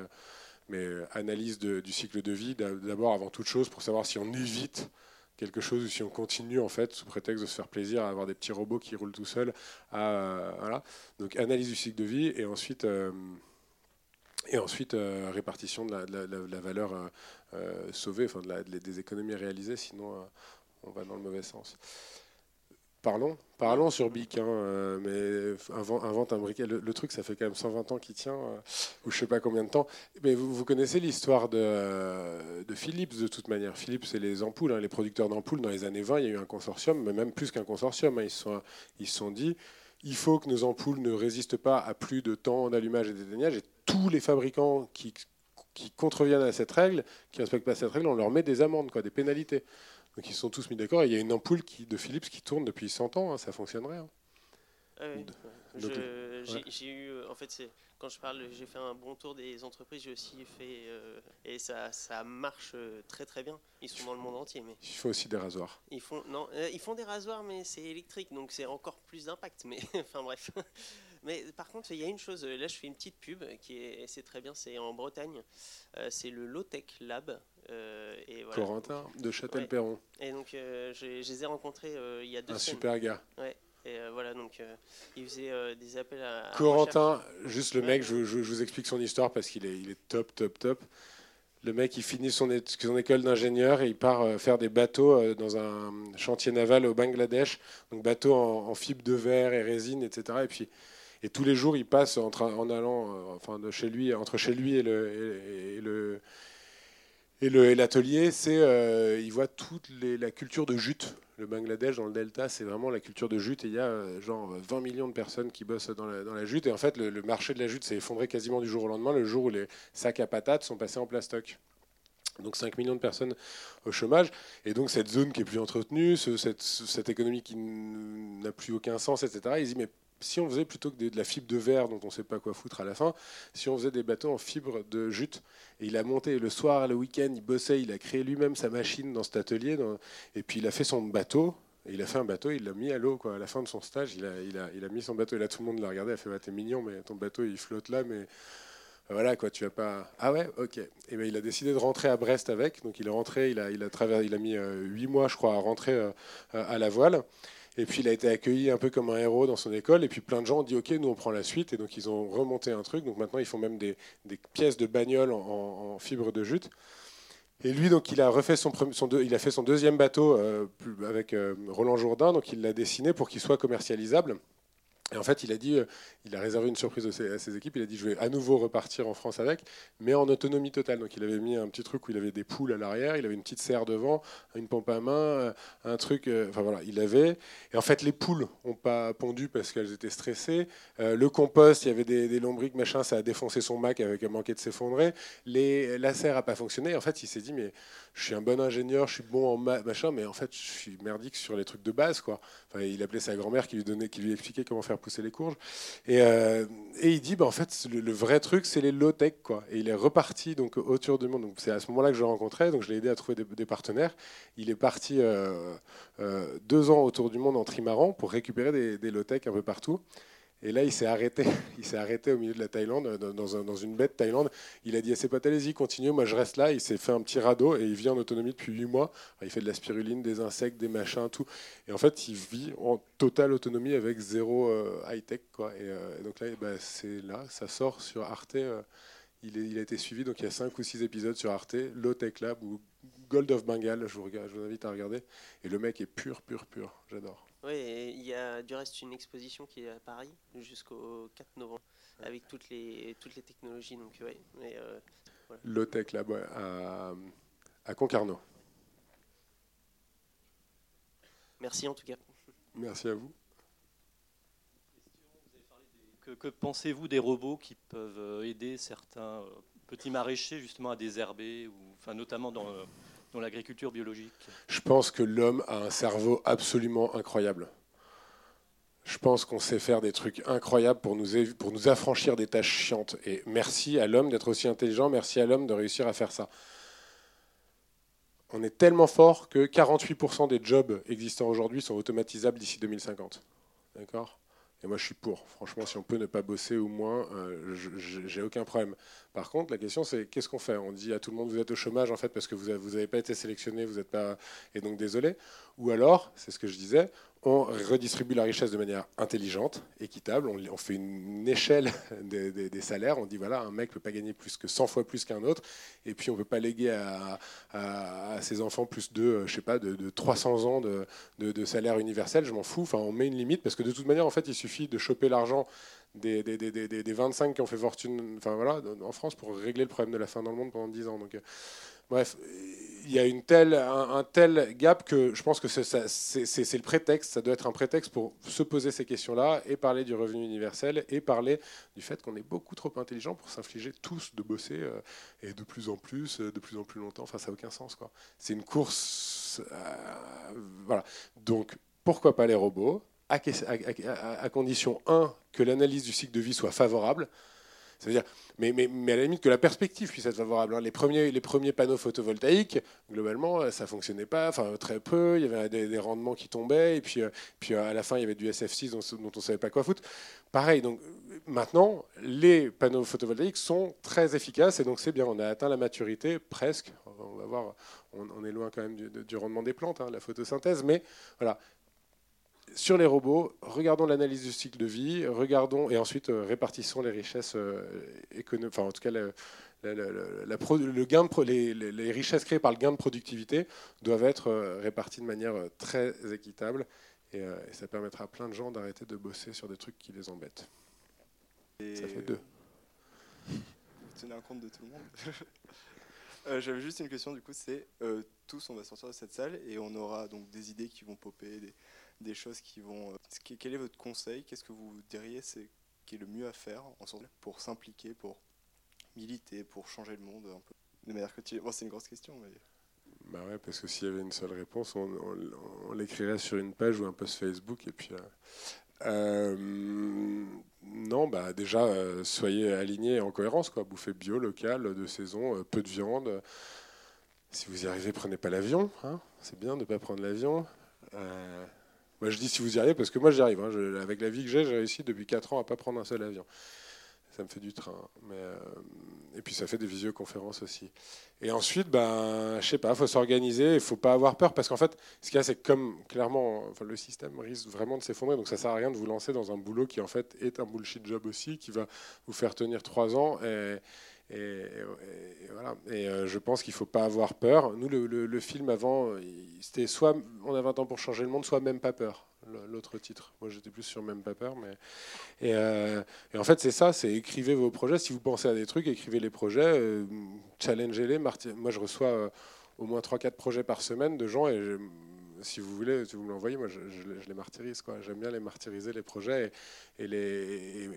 mais analyse du cycle de vie, d'abord avant toute chose, pour savoir si on évite quelque chose ou si on continue en fait sous prétexte de se faire plaisir à avoir des petits robots qui roulent tout seuls. voilà. Donc analyse du cycle de vie et ensuite. Et ensuite, euh, répartition de la, valeur euh, euh, sauvée, enfin des économies réalisées, sinon on va dans le mauvais sens. Parlons, parlons sur Bic, hein, mais invente, un briquet. Le, truc, ça fait quand même 120 ans qu'il tient, ou je sais pas combien de temps. Mais vous, connaissez l'histoire de, Philips de toute manière. Philips, c'est les ampoules, hein, les producteurs d'ampoules. Dans les années 20, il y a eu un consortium, mais même plus qu'un consortium. Hein, ils se sont dit, il faut que nos ampoules ne résistent pas à plus de temps d'allumage et d'éteignage. Et tous les fabricants qui, qui contreviennent à cette règle, qui ne respectent pas cette règle, on leur met des amendes, quoi, des pénalités. Donc ils sont tous mis d'accord. Il y a une ampoule qui, de Philips qui tourne depuis 100 ans, hein, ça fonctionnerait. Hein. Ah j'ai eu, euh, en fait, quand je parle, j'ai fait un bon tour des entreprises. J'ai aussi fait euh, et ça, ça marche euh, très très bien. Ils sont dans le monde entier, mais il faut aussi des rasoirs. Ils font non, ils font des rasoirs, mais c'est électrique, donc c'est encore plus d'impact. Mais <laughs> enfin bref. Mais par contre, il y a une chose. Là, je fais une petite pub qui est, c'est très bien. C'est en Bretagne. c'est le Low Tech Lab. et voilà. Corentin de Châtel-Perron. Et donc, je, je, les ai rencontrés il y a deux Un semaines. super gars. Ouais. Et euh, voilà, donc euh, il faisait euh, des appels à. Corentin, juste le mec, je, vous explique son histoire parce qu'il est, il est top, top, top. Le mec, il finit son, son école d'ingénieur et il part faire des bateaux dans un chantier naval au Bangladesh. Donc bateaux en, fibre de verre et résine, etc. Et puis et tous les jours, il passe en allant, enfin, de chez lui, entre chez lui et le, et, le l'atelier, c'est il voit toute la culture de jute le Bangladesh, dans le delta, c'est vraiment la culture de jute. Et il y a euh, genre 20 millions de personnes qui bossent dans la, jute. Et en fait, le, marché de la jute s'est effondré quasiment du jour au lendemain, le jour où les sacs à patates sont passés en plastoc. Donc 5 millions de personnes au chômage. Et donc cette zone qui est plus entretenue, cette, cette, économie qui n'a plus aucun sens, etc. Ils disent, mais si on faisait plutôt que de, la fibre de verre dont on ne sait pas quoi foutre à la fin, si on faisait des bateaux en fibre de jute, et il a monté le soir, le week-end, il bossait, il a créé lui-même sa machine dans cet atelier, et puis il a fait son bateau, et il a fait un bateau, il l'a mis à l'eau. À la fin de son stage, il a, mis son bateau, et là tout le monde l'a regardé, il a fait bah, T'es mignon, mais ton bateau il flotte là, mais voilà quoi, tu vas pas. Ah ouais, ok. Et ben il a décidé de rentrer à Brest avec, donc il est rentré, il a, il il a mis euh, huit mois, je crois, à rentrer euh, à la voile. Et puis il a été accueilli un peu comme un héros dans son école. Et puis plein de gens ont dit OK, nous on prend la suite. Et donc ils ont remonté un truc. Donc maintenant ils font même des, pièces de bagnole en, fibre de jute. Et lui, donc, il a refait son, il a fait son deuxième bateau euh, avec euh, Roland Jourdain, donc il l'a dessiné pour qu'il soit commercialisable. Et en fait, il a dit, euh, il a réservé une surprise à ses équipes. Il a dit, je vais à nouveau repartir en France avec, mais en autonomie totale. Donc, il avait mis un petit truc où il avait des poules à l'arrière, il avait une petite serre devant, une pompe à main, euh, un truc. Euh, enfin voilà, il avait. Et en fait, les poules n'ont pas pondu parce qu'elles étaient stressées. le compost, il y avait des, lombriques, machin, ça a défoncé son Mac avec un manqué de s'effondrer. La serre n'a pas fonctionné. En fait, il s'est dit, mais je suis un bon ingénieur, je suis bon en machin, mais en fait, je suis merdique sur les trucs de base, quoi. Enfin, il appelait sa grand-mère qui lui donnait, qui lui expliquait comment faire pousser les courges. Et, euh, et il dit, bah, en fait, le, vrai truc, c'est les low-tech, quoi. Et il est reparti donc autour du monde. Donc c'est à ce moment-là que je l'ai rencontré, donc je l'ai aidé à trouver des, partenaires. Il est parti euh, euh, deux ans autour du monde en trimaran pour récupérer des, des low-tech un peu partout. Et là, il s'est arrêté. <laughs> Il s'est arrêté au milieu de la Thaïlande, dans, une baie de Thaïlande. Il a dit à ses potes, allez-y, continuez, moi je reste là. Il s'est fait un petit radeau et il vit en autonomie depuis 8 mois. Il fait de la spiruline, des insectes, des machins, tout. Et en fait, il vit en totale autonomie avec zéro euh, high-tech. Euh, et, donc là, bah, c'est là, ça sort sur Arte. Euh, il, a été suivi, donc il y a 5 ou 6 épisodes sur Arte, Low Tech Lab ou Gold of Bengal, je vous invite à regarder. Et le mec est pur, pur, pur. J'adore. Oui, il y a du reste une exposition qui est à Paris jusqu'au 4 novembre avec toutes les, toutes les technologies. Donc, ouais, mais, euh, là à, à Concarneau. Merci en tout cas. Merci à vous. Que, que pensez-vous des robots qui peuvent euh, aider certains euh, petits maraîchers justement à désherber, ou, enfin, notamment dans dans l'agriculture biologique Je pense que l'homme a un cerveau absolument incroyable. Je pense qu'on sait faire des trucs incroyables pour nous, pour nous affranchir des tâches chiantes. Et merci à l'homme d'être aussi intelligent, merci à l'homme de réussir à faire ça. On est tellement fort que 48% des jobs existants aujourd'hui sont automatisables d'ici 2050. D'accord? Et moi, je suis pour. Franchement, si on peut ne pas bosser au moins, euh, j'ai aucun problème. Par contre, la question, c'est qu'est-ce qu'on fait? On dit à tout le monde, vous êtes au chômage, en fait, parce que vous n'avez pas été sélectionné, vous n'êtes pas. Et donc, désolé. Ou alors, c'est ce que je disais, on redistribue la richesse de manière intelligente, équitable, on, fait une échelle <laughs> des, salaires, on dit voilà, un mec ne peut pas gagner plus que 100 fois plus qu'un autre, et puis on ne peut pas léguer à, ses enfants plus de, je sais pas, de, 300 ans de, salaire universel, je m'en fous, enfin on met une limite, parce que de toute manière, en fait, il suffit de choper l'argent des, des, 25 qui ont fait fortune enfin, voilà, en France pour régler le problème de la faim dans le monde pendant 10 ans. Donc, euh, Bref, il y a un, tel gap que je pense que c'est le prétexte, ça doit être un prétexte pour se poser ces questions-là et parler du revenu universel et parler du fait qu'on est beaucoup trop intelligent pour s'infliger tous de bosser euh, et de plus en plus, euh, de plus en plus longtemps. Enfin, ça n'a aucun sens. C'est une course. Euh, voilà. Donc, pourquoi pas les robots? À, à, à condition, un, que l'analyse du cycle de vie soit favorable. C'est-à-dire, mais, à la limite que la perspective puisse être favorable. Hein. Les, premiers, panneaux photovoltaïques, globalement, euh, ça fonctionnait pas, enfin très peu, il y avait des, rendements qui tombaient, et puis, euh, euh, à la fin, il y avait du SF6 dont, dont on savait pas quoi foutre. Pareil, donc maintenant, les panneaux photovoltaïques sont très efficaces, et donc c'est bien, on a atteint la maturité presque. On va voir, on, est loin quand même du, rendement des plantes, hein, la photosynthèse, mais voilà, sur les robots, regardons l'analyse du cycle de vie, regardons et ensuite euh, répartissons les richesses euh, économiques, enfin en tout cas le, gain les, richesses créées par le gain de productivité doivent être euh, réparties de manière très équitable et, ça permettra à plein de gens d'arrêter de bosser sur des trucs qui les embêtent. ça fait deux. Vous <laughs> tenez un compte de tout le monde. <laughs> J'avais juste une question du coup, c'est tous on va sortir de cette salle et on aura donc des idées qui vont popper, des, des choses qui vont. Euh, quel est votre conseil? Qu'est-ce que vous diriez c'est qui est le mieux à faire en sorte pour s'impliquer, pour militer, pour changer le monde un peu? De manière quotidienne C'est une grosse question. Mais... Bah ouais, parce que s'il y avait une seule réponse, on, l'écrirait sur une page ou un post Facebook et puis. Euh, euh, non, bah déjà, soyez alignés en cohérence, quoi. Bouffez bio, local, de saison, peu de viande. Si vous y arrivez, prenez pas l'avion. Hein. C'est bien de ne pas prendre l'avion. Moi, je dis si vous y arrivez, parce que moi, j'y arrive. Hein. avec la vie que j'ai, j'ai réussi depuis 4 ans à pas prendre un seul avion. Ça me fait du train. Euh, et puis, ça fait des visioconférences aussi. Et ensuite, ben, je sais pas, il faut s'organiser, il ne faut pas avoir peur, parce qu'en fait, ce qu'il y a, c'est que comme clairement, le système risque vraiment de s'effondrer, donc ça sert à rien de vous lancer dans un boulot qui, en fait, est un bullshit job aussi, qui va vous faire tenir 3 ans. Et, voilà. Et euh, je pense qu'il ne faut pas avoir peur. Nous, le, film avant, c'était soit on a 20 ans pour changer le monde, soit même pas peur. L'autre titre. Moi, j'étais plus sur même pas peur, mais et, euh, en fait, c'est ça. C'est écrivez vos projets. Si vous pensez à des trucs, écrivez les projets, euh, challengez-les. Moi, je reçois au moins 3-4 projets par semaine de gens et si vous voulez, si vous l'envoyez, moi je, les martyrise. J'aime bien les martyriser, les projets, et,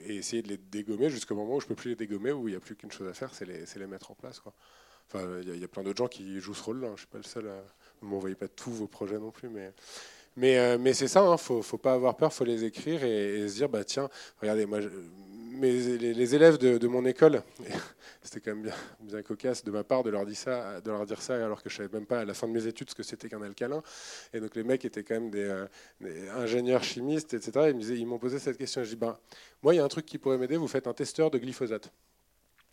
essayer de les dégommer jusqu'au moment où je ne peux plus les dégommer, où il n'y a plus qu'une chose à faire, c'est les, mettre en place. Quoi. Enfin, il y, a plein d'autres gens qui jouent ce rôle-là. Hein. Je ne suis pas le seul à. Vous ne m'envoyez pas tous vos projets non plus, mais. Mais, euh, c'est ça, il hein, ne faut, faut, pas avoir peur, il faut les écrire et, se dire, bah tiens, regardez, moi, les, élèves de, mon école, <laughs> c'était quand même bien, bien, cocasse de ma part de leur, dire ça, de leur dire ça alors que je savais même pas à la fin de mes études ce que c'était qu'un alcalin. Et donc les mecs étaient quand même des, euh, ingénieurs chimistes, etc. Ils, m'ont posé cette question. Je dis, ben, moi, il y a un truc qui pourrait m'aider, vous faites un testeur de glyphosate.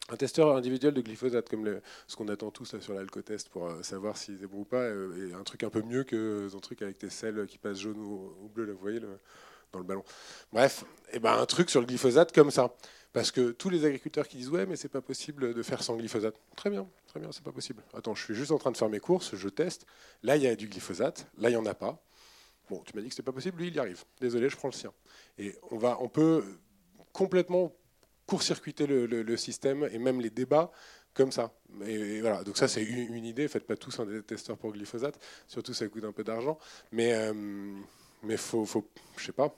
Un testeur individuel de glyphosate, comme ce qu'on attend tous là, sur l'alcotest pour euh, savoir s'il est bon ou pas, euh, et un truc un peu mieux que un truc avec tes selles qui passent jaune ou, ou bleu, vous voyez dans le ballon. Bref, et eh ben un truc sur le glyphosate comme ça. Parce que tous les agriculteurs qui disent ouais mais c'est pas possible de faire sans glyphosate. Très bien, très bien, c'est pas possible. Attends, je suis juste en train de faire mes courses, je teste. Là il y a du glyphosate, là il y en a pas. Bon, tu m'as dit que c'était pas possible, lui il y arrive. Désolé, je prends le sien. Et on va, on peut complètement court-circuiter le, système et même les débats comme ça. Et, voilà, donc ça c'est une, idée. Faites pas tous un testeur pour glyphosate, surtout ça coûte un peu d'argent. Mais euh, mais faut, faut, je sais pas,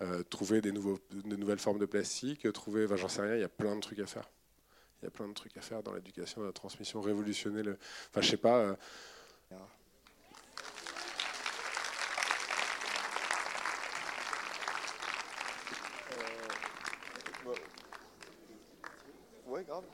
euh, trouver des, nouveaux, de nouvelles formes de plastique, trouver, j'en sais rien, il y a plein de trucs à faire. Il y a plein de trucs à faire dans l'éducation, dans la transmission, révolutionner le. Enfin, je sais pas. Euh, ouais, grave.